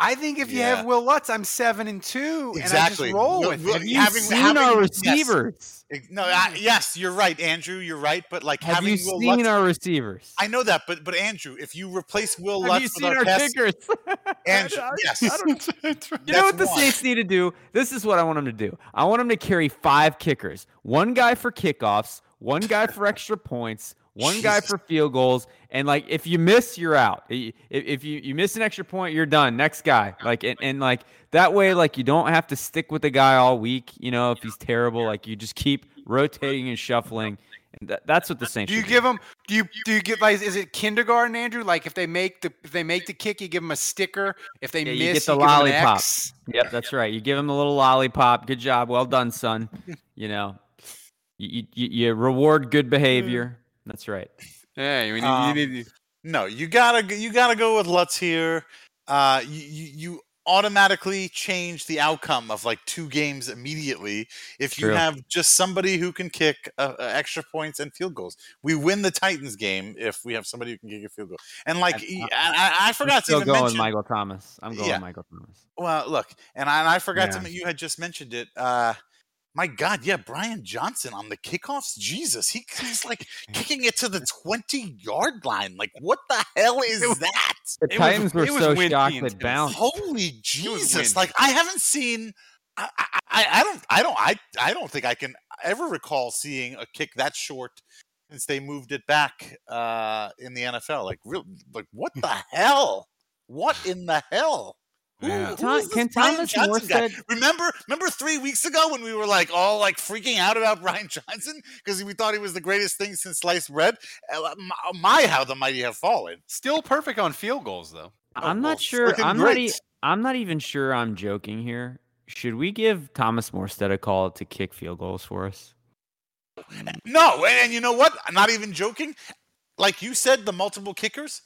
I think if you Yeah. have Will Lutz, I'm seven and two, Exactly. and I just roll Will- with Will- it. Have you having- seen having- our yes. receivers? No, I, yes, you're right, Andrew. You're right, but like Have having you Will seen Lutz, our receivers? I know that, but but Andrew, if you replace Will Have Lutz you with seen our, our pass, kickers? Andrew, I- yes, I don't- You know what the one. Saints need to do? This is what I want them to do. I want them to carry five kickers. One guy for kickoffs, one guy for extra points, one guy for field goals, and like if you miss, you're out. If, you, you miss an extra point, you're done. Next guy. Like and, and like that way, like you don't have to stick with the guy all week. You know, if he's terrible, like you just keep rotating and shuffling. And that, that's what the Saints. Do you give them? Do you do you get like? Is it kindergarten, Andrew? Like if they make the if they make the kick, you give them a sticker. If they Yeah, miss, you get the give an lollipop. Yep, that's right. You give him the little lollipop. Good job. Well done, son. You know, you, you, you reward good behavior. That's right. Yeah, you need, Um, you need no, you gotta you gotta go with Lutz here. Uh, you, you you automatically change the outcome of like two games immediately if you True. have just somebody who can kick uh, uh, extra points and field goals. We win the Titans game if we have somebody who can kick a field goal. And like I- I, I, I I'm forgot to still even going mention. Michael Thomas. I'm going Yeah. Michael Thomas. Well, look, and I, and I forgot Yeah. to. You had just mentioned it. Uh, my God, yeah, Brian Johnson on the kickoffs. Jesus, he, he's like kicking it to the twenty yard line. Like, what the hell is that? The It was- Titans were it so windy shocked and it bounced. Holy Jesus! Like, I haven't seen. I, I, I I don't. I don't. I. I don't think I can ever recall seeing a kick that short since they moved it back uh, in the NFL. Like, real. Like, what the hell? What in the hell? Who, Yeah. who Tom- can Brian Thomas Johnson guy? Morstead- Remember, remember three weeks ago when we were like all like freaking out about Brian Johnson because we thought he was the greatest thing since sliced bread. Uh, My, my, how the mighty have fallen. still perfect on field goals though. I'm well, not sure. I'm not. E- great. I'm not even sure. I'm joking here. Should we give Thomas Morstead a call to kick field goals for us? No, and, and you know what? I'm not even joking. Like you said, the multiple kickers.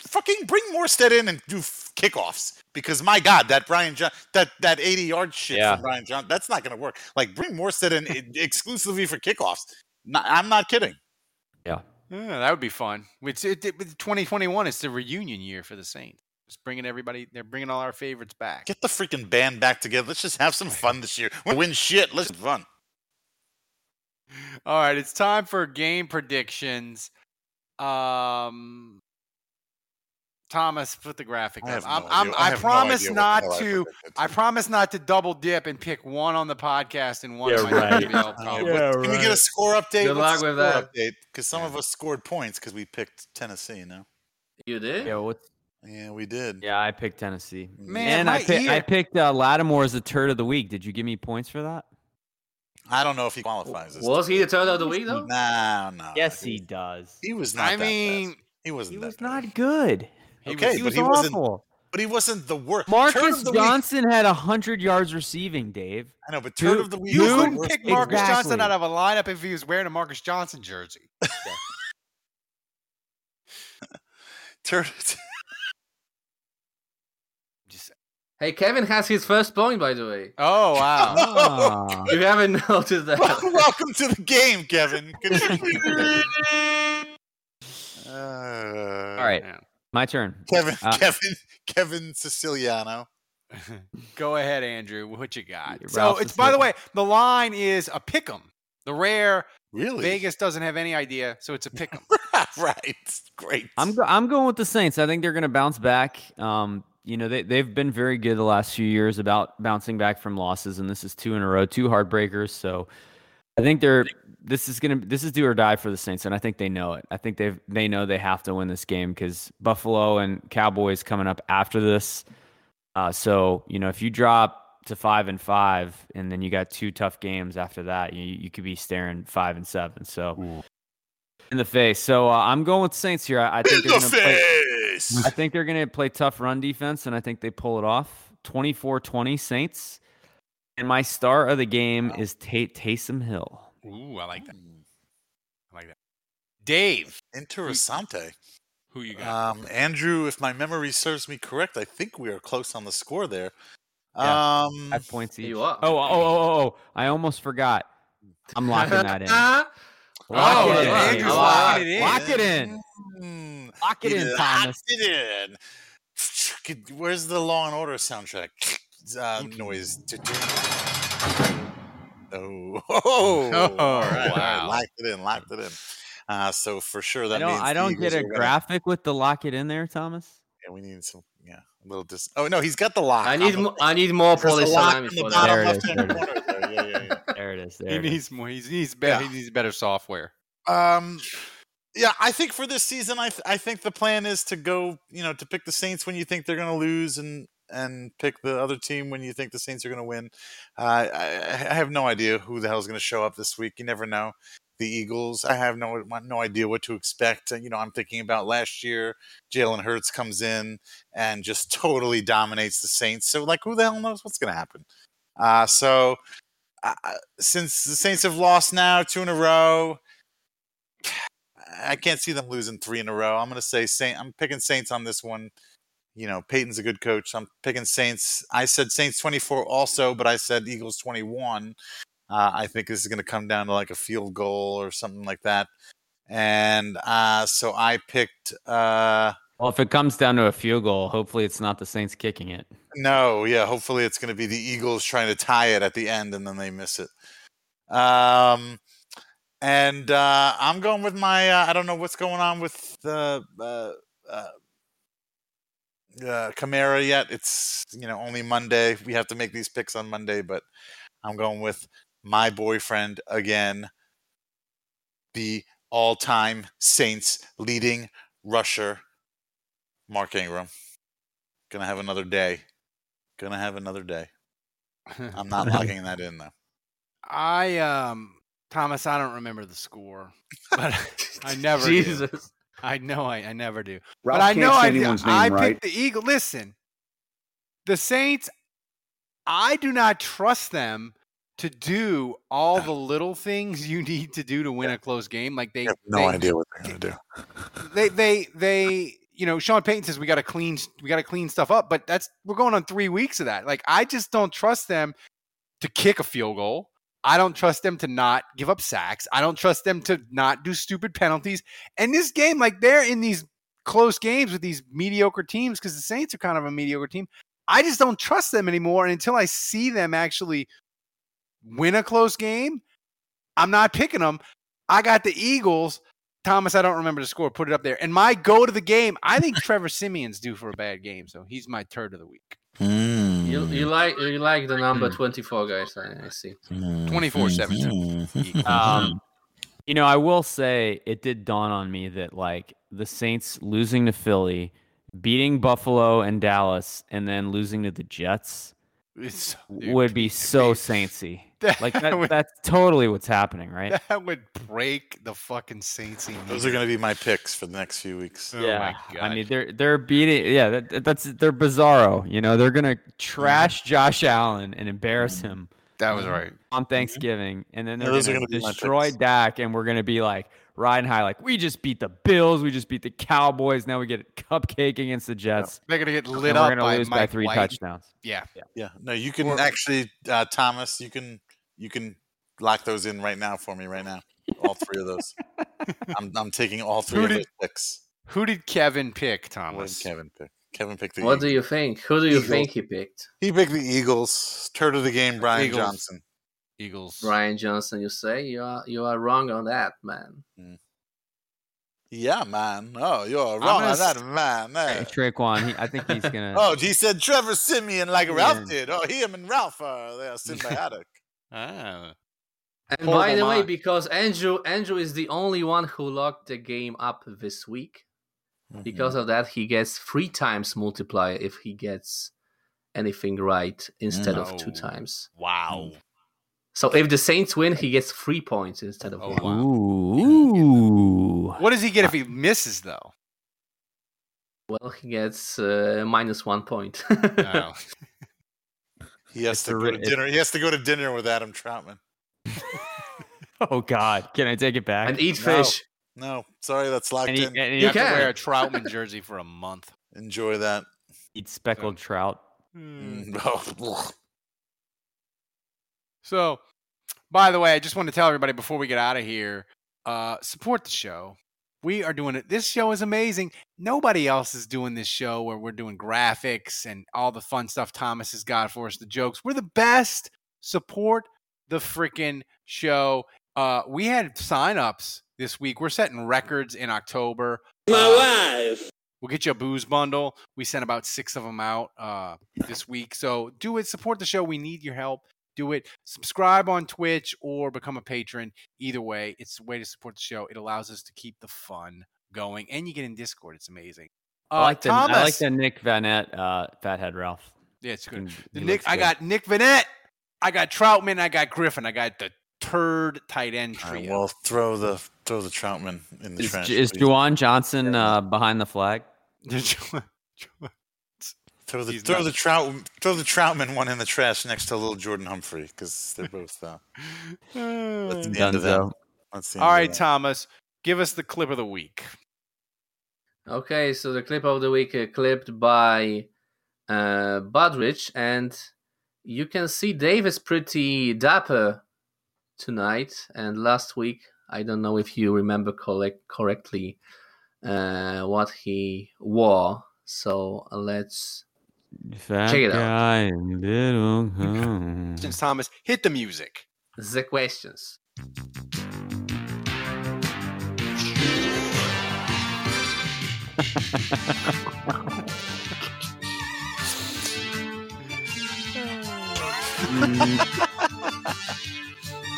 Fucking bring Morstead in and do f- kickoffs because my God, that Brian John, that that 80 yard shit Yeah. from Brian John, that's not going to work. Like bring Morstead in exclusively for kickoffs. Not, I'm not kidding. Yeah. Yeah, that would be fun. It's it, it, 2021. It's the reunion year for the Saints. Just bringing everybody. They're bringing all our favorites back. Get the freaking band back together. Let's just have some fun this year. Win shit. Let's have fun. All right, it's time for game predictions. Um, Thomas, put the graphic I up. have no I'm, I'm, I I, have no promise idea what the not to. I promise not to double dip and pick one on the podcast and one Yeah, on my right. WBL column. what- Can we get a score update? Good luck with that. Update because some of us scored points because we picked Tennessee. No. You did? Yeah. What's Yeah, we did. Yeah, I picked Tennessee. Man, and I, my pick, I picked uh, Lattimore as the turd of the week. Did you give me points for that? I don't know if he qualifies. This Was he the turd of the week though? Nah, no. Yes, he does. He was not. I that mean, bad. he wasn't. He that was bad. not good. He okay, was- he but was he wasn't. But he wasn't the worst. Marcus of the week- Johnson had hundred yards receiving. Dave. I know, but turd Who- of the week. You was the wouldn't worst pick one. Marcus Johnson out of a lineup if he was wearing a Marcus Johnson jersey. Turd. Hey, Kevin has his first point, by the way. Oh wow! Ah. You haven't noticed that. Welcome to the game, Kevin. Good to see you. Uh, All right, my turn. Kevin, Uh, Kevin, Kevin Siciliano. Go ahead, Andrew. What you got? So Ralph it's is by the way, the line is a pick 'em. The rare Really? Vegas doesn't have any idea, so it's a pick 'em. right. Great. I'm go- I'm going with the Saints. I think they're going to bounce back. Um, you know they they've been very good the last few years about bouncing back from losses, and this is two in a row, two heartbreakers. So I think they're this is gonna this is do or die for the Saints, and I think they know it. I think they they know they have to win this game because Buffalo and Cowboys coming up after this. Uh, so you know if you drop to five and five, and then you got two tough games after that, you you could be staring five and seven. So in the face. So uh, I'm going with Saints here. I, I think they're going to play. I think they're going to play tough run defense, and I think they pull it off. 24-20 Saints. And my star of the game is Tate Taysom Hill. Ooh, I like that. I like that. Dave, Interessante. who you got? Um, Andrew, if my memory serves me correct, I think we are close on the score there. Yeah, Um, Five points each. You are. Oh, oh, oh, oh, oh! I almost forgot. I'm locking that in. Ah, Lock Oh, it in. Andrew's Lock- locking it in. Lock it in. mm, Lock it in, Thomas. it in. Where's the Law and Order soundtrack uh, noise? Oh, oh, all right, all right, wow. locked it in, locked it in. Uh, so for sure that I don't, means I don't get a are gonna- graphic with the lock it in there, Thomas. Yeah, we need some. Yeah, a little dis. Oh no, he's got the lock. I need on the- mo- I need more There's police lock in the bottom There that. it is, left-hand there it is. corner there. Yeah, yeah, yeah. There it is. There he it is. needs more. He needs better. Yeah. He needs better software. Um, yeah, I think for this season, I th- I think the plan is to go, you know, to pick the Saints when you think they're going to lose, and and pick the other team when you think the Saints are going to win. Uh, I, I have no idea who the hell is going to show up this week. You never know. The Eagles, I have no no idea what to expect. You know, I'm thinking about last year. Jalen Hurts comes in and just totally dominates the Saints. So, like, who the hell knows what's going to happen? Uh, so, uh, since the Saints have lost now two in a row, I can't see them losing three in a row. I'm going to say Saint. I'm picking Saints on this one. You know, Payton's a good coach. I'm picking Saints. I said Saints 24 also, but I said Eagles 21. Uh, I think this is going to come down to like a field goal or something like that. And uh, so I picked. Uh, Well, if it comes down to a field goal, hopefully it's not the Saints kicking it. no, yeah. Hopefully, it's going to be the Eagles trying to tie it at the end, and then they miss it. Um, and uh, I'm going with my. Uh, I don't know what's going on with the uh, uh, uh, Kamara yet. It's you know only Monday. We have to make these picks on Monday, but I'm going with my boyfriend again, the all-time Saints leading rusher, Mark Ingram. Gonna have another day. Gonna have another day. I'm not logging that in though. I um Thomas, I don't remember the score, but I never. do. Jesus. I know I, I never do. Ralph but I know I, I right. picked the Eagle. Listen, the Saints. I do not trust them to do all the little things you need to do to win a close game. Like they, I have no they, idea what they're gonna do. they, they, they. You know, Sean Payton says we got to clean, we got to clean stuff up. But that's we're going on three weeks of that. Like I just don't trust them to kick a field goal. I don't trust them to not give up sacks. I don't trust them to not do stupid penalties. And this game, like they're in these close games with these mediocre teams because the Saints are kind of a mediocre team. I just don't trust them anymore. And until I see them actually win a close game, I'm not picking them. I got the Eagles. Thomas, I don't remember the score. Put it up there. And my go to the game, I think Trevor Siemian's due for a bad game. So he's my turd of the week. Hmm. You, you mm. like you like the number mm. twenty four, guys. I, I see. Mm-hmm. 24 17. Mm-hmm. Um, mm-hmm. you know, I will say it did dawn on me that like the Saints losing to Philly beating Buffalo and Dallas and then losing to the Jets It's- would be so saintsy. That Like that, would- that's totally what's happening, right? That would break the fucking Saints. Those are going to be my picks for the next few weeks. Oh yeah, I mean they're they're beating. Yeah, that, that's they're bizarro. You know, they're gonna mm-hmm. trash Josh Allen and embarrass mm-hmm. him. That was right. on mm-hmm. Thanksgiving, and then they're those are gonna, gonna destroy picks. Dak, and we're gonna be like riding high, like we just beat the Bills, we just beat the Cowboys. Now we get a cupcake against the Jets. They're gonna get and lit we're up gonna by lose by three White. touchdowns. Yeah. Yeah. No, you can actually, uh, Thomas. You can you can lock those in right now for me right now. All three of those. I'm I'm taking all three Who of did- those picks. Who did Kevin pick, What Thomas? did Kevin pick? Kevin picked the. What do you think? Who do you Eagles. think he picked? He picked the Eagles. Turd of the game, Brian Eagles. Johnson. Eagles. Brian Johnson, you say you are you are wrong on that, man. Hmm. Yeah, man. Oh, you're wrong on that, man. Hey, man. Tre'Quan, he, I think he's gonna. Oh, he said Trevor Siemian like Yeah. Ralph did. Oh, him and Ralph are they are symbiotic. Ah. And Horrible by the way, mind. because Andrew Andrew is the only one who locked the game up this week. Mm-hmm. Because of that, he gets three times multiplier if he gets anything right instead of two times. Wow. So if the Saints win, he gets three points instead of one. Ooh, ooh. What does he get if he misses though? Well, he gets uh, minus one point. Oh. He has It's to go ri- to dinner. He has to go to dinner with Adam Trautman. Oh God, can I take it back? and eat No. fish. No, sorry, that's locked And, he, in. and you, You have to wear a. Trautman jersey for a month. Enjoy that. Eat speckled trout. Mm, oh, ugh. So, by the way, I just want to tell everybody before we get out of here, uh, support the show. We are doing it. This show is amazing. Nobody else is doing this show where we're doing graphics and all the fun stuff Thomas has got for us, the jokes. We're the best. Support the freaking show. Uh, we had signups this week. We're setting records in October. My wife. We'll get you a booze bundle. We sent about six of them out uh, this week. So do it. Support the show. We need your help. Do it. Subscribe on Twitch or become a patron. Either way, it's a way to support the show. It allows us to keep the fun going, and you get in Discord. It's amazing. Uh, I like the I like the Nick Vannett, uh, Fathead Ralph. Yeah, it's good. He- The he Nick, looks I got Nick Vannett. I got Trautman. I got Griffin. I got the turd tight end All right, trio. well, throw the throw the Trautman in the Is, trench. is. Juwan Johnson uh, behind the flag? Throw the He's throw not. the trout throw the Trautman one in the trash next to little Jordan Humphrey because they're both. Uh, that's the end of that. That's the All end right, of that. Thomas, give us the clip of the week. Okay, so the clip of the week uh, clipped by uh, Budrich, and you can see Dave is pretty dapper tonight. And last week, I don't know if you remember collect- correctly uh, what he wore. So let's Fat Check it out. guy in little home. Since Thomas, hit the music. the questions.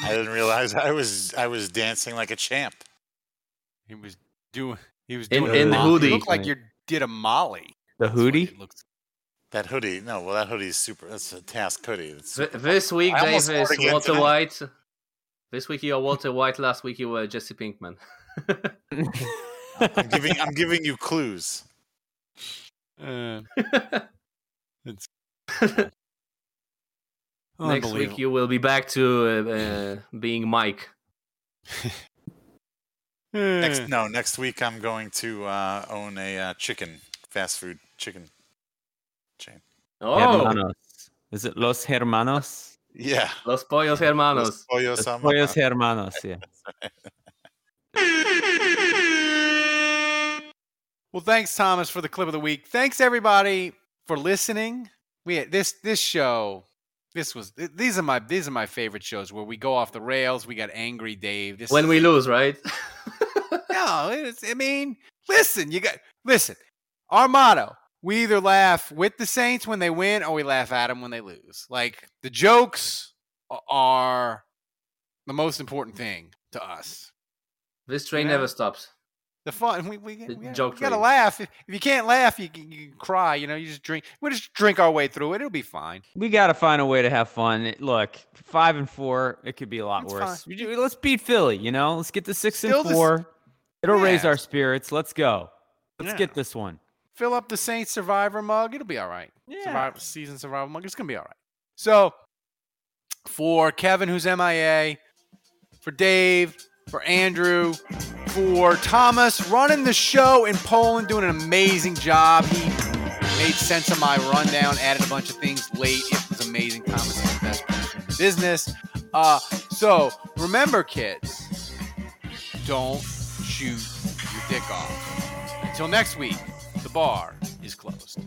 I didn't realize I was I was dancing like a champ. He was doing. He was In- doing. in a the molly. hoodie. You look like you did a molly. The hoodie? looks- That hoodie, no, well that hoodie is super. That's a task hoodie. It's Th- super this week, I Dave is Walter today. White. This week you are Walter White. Last week you were Jesse Pinkman. I'm giving I'm giving you clues. Uh, it's Next week you will be back to uh, uh, being Mike. Next, no, next week I'm going to uh, own a uh, chicken fast food chicken chain. Oh, Hermanos. Is it Los Hermanos? Yeah, Los Pollos Hermanos. Los pollos Los amados. Pollos Hermanos, yeah. Well, thanks, Thomas, for the clip of the week. Thanks, everybody, for listening. We had this this show. This was these are my these are my favorite shows where we go off the rails. We got angry Dave. This When we lose, right? no, it's, I mean, listen, you got listen. Our motto: we either laugh with the Saints when they win, or we laugh at them when they lose. Like the jokes are the most important thing to us. This train Yeah. never stops. The fun. We we, we, we joke gotta laugh. If, if you can't laugh, you, can- you can cry. You know, you just drink. We just drink our way through it. It'll be fine. We got to find a way to have fun. Look, five and four, it could be a lot It's worse. fine. Let's beat Philly. You know, let's get to six Still and this- four. It'll raise our spirits. Let's go. Let's Yeah. get this one. Fill up the Saints Survivor mug. It'll be all right. Yeah. Survivor season Survivor mug. It's gonna be all right. So for Kevin, who's MIA, for Dave, for Andrew, for Thomas, running the show in Poland, doing an amazing job. He made sense of my rundown, added a bunch of things late. It was amazing. Thomas is the best producer in the business. Uh, so remember, kids, don't shoot your dick off. Until next week, the bar is closed.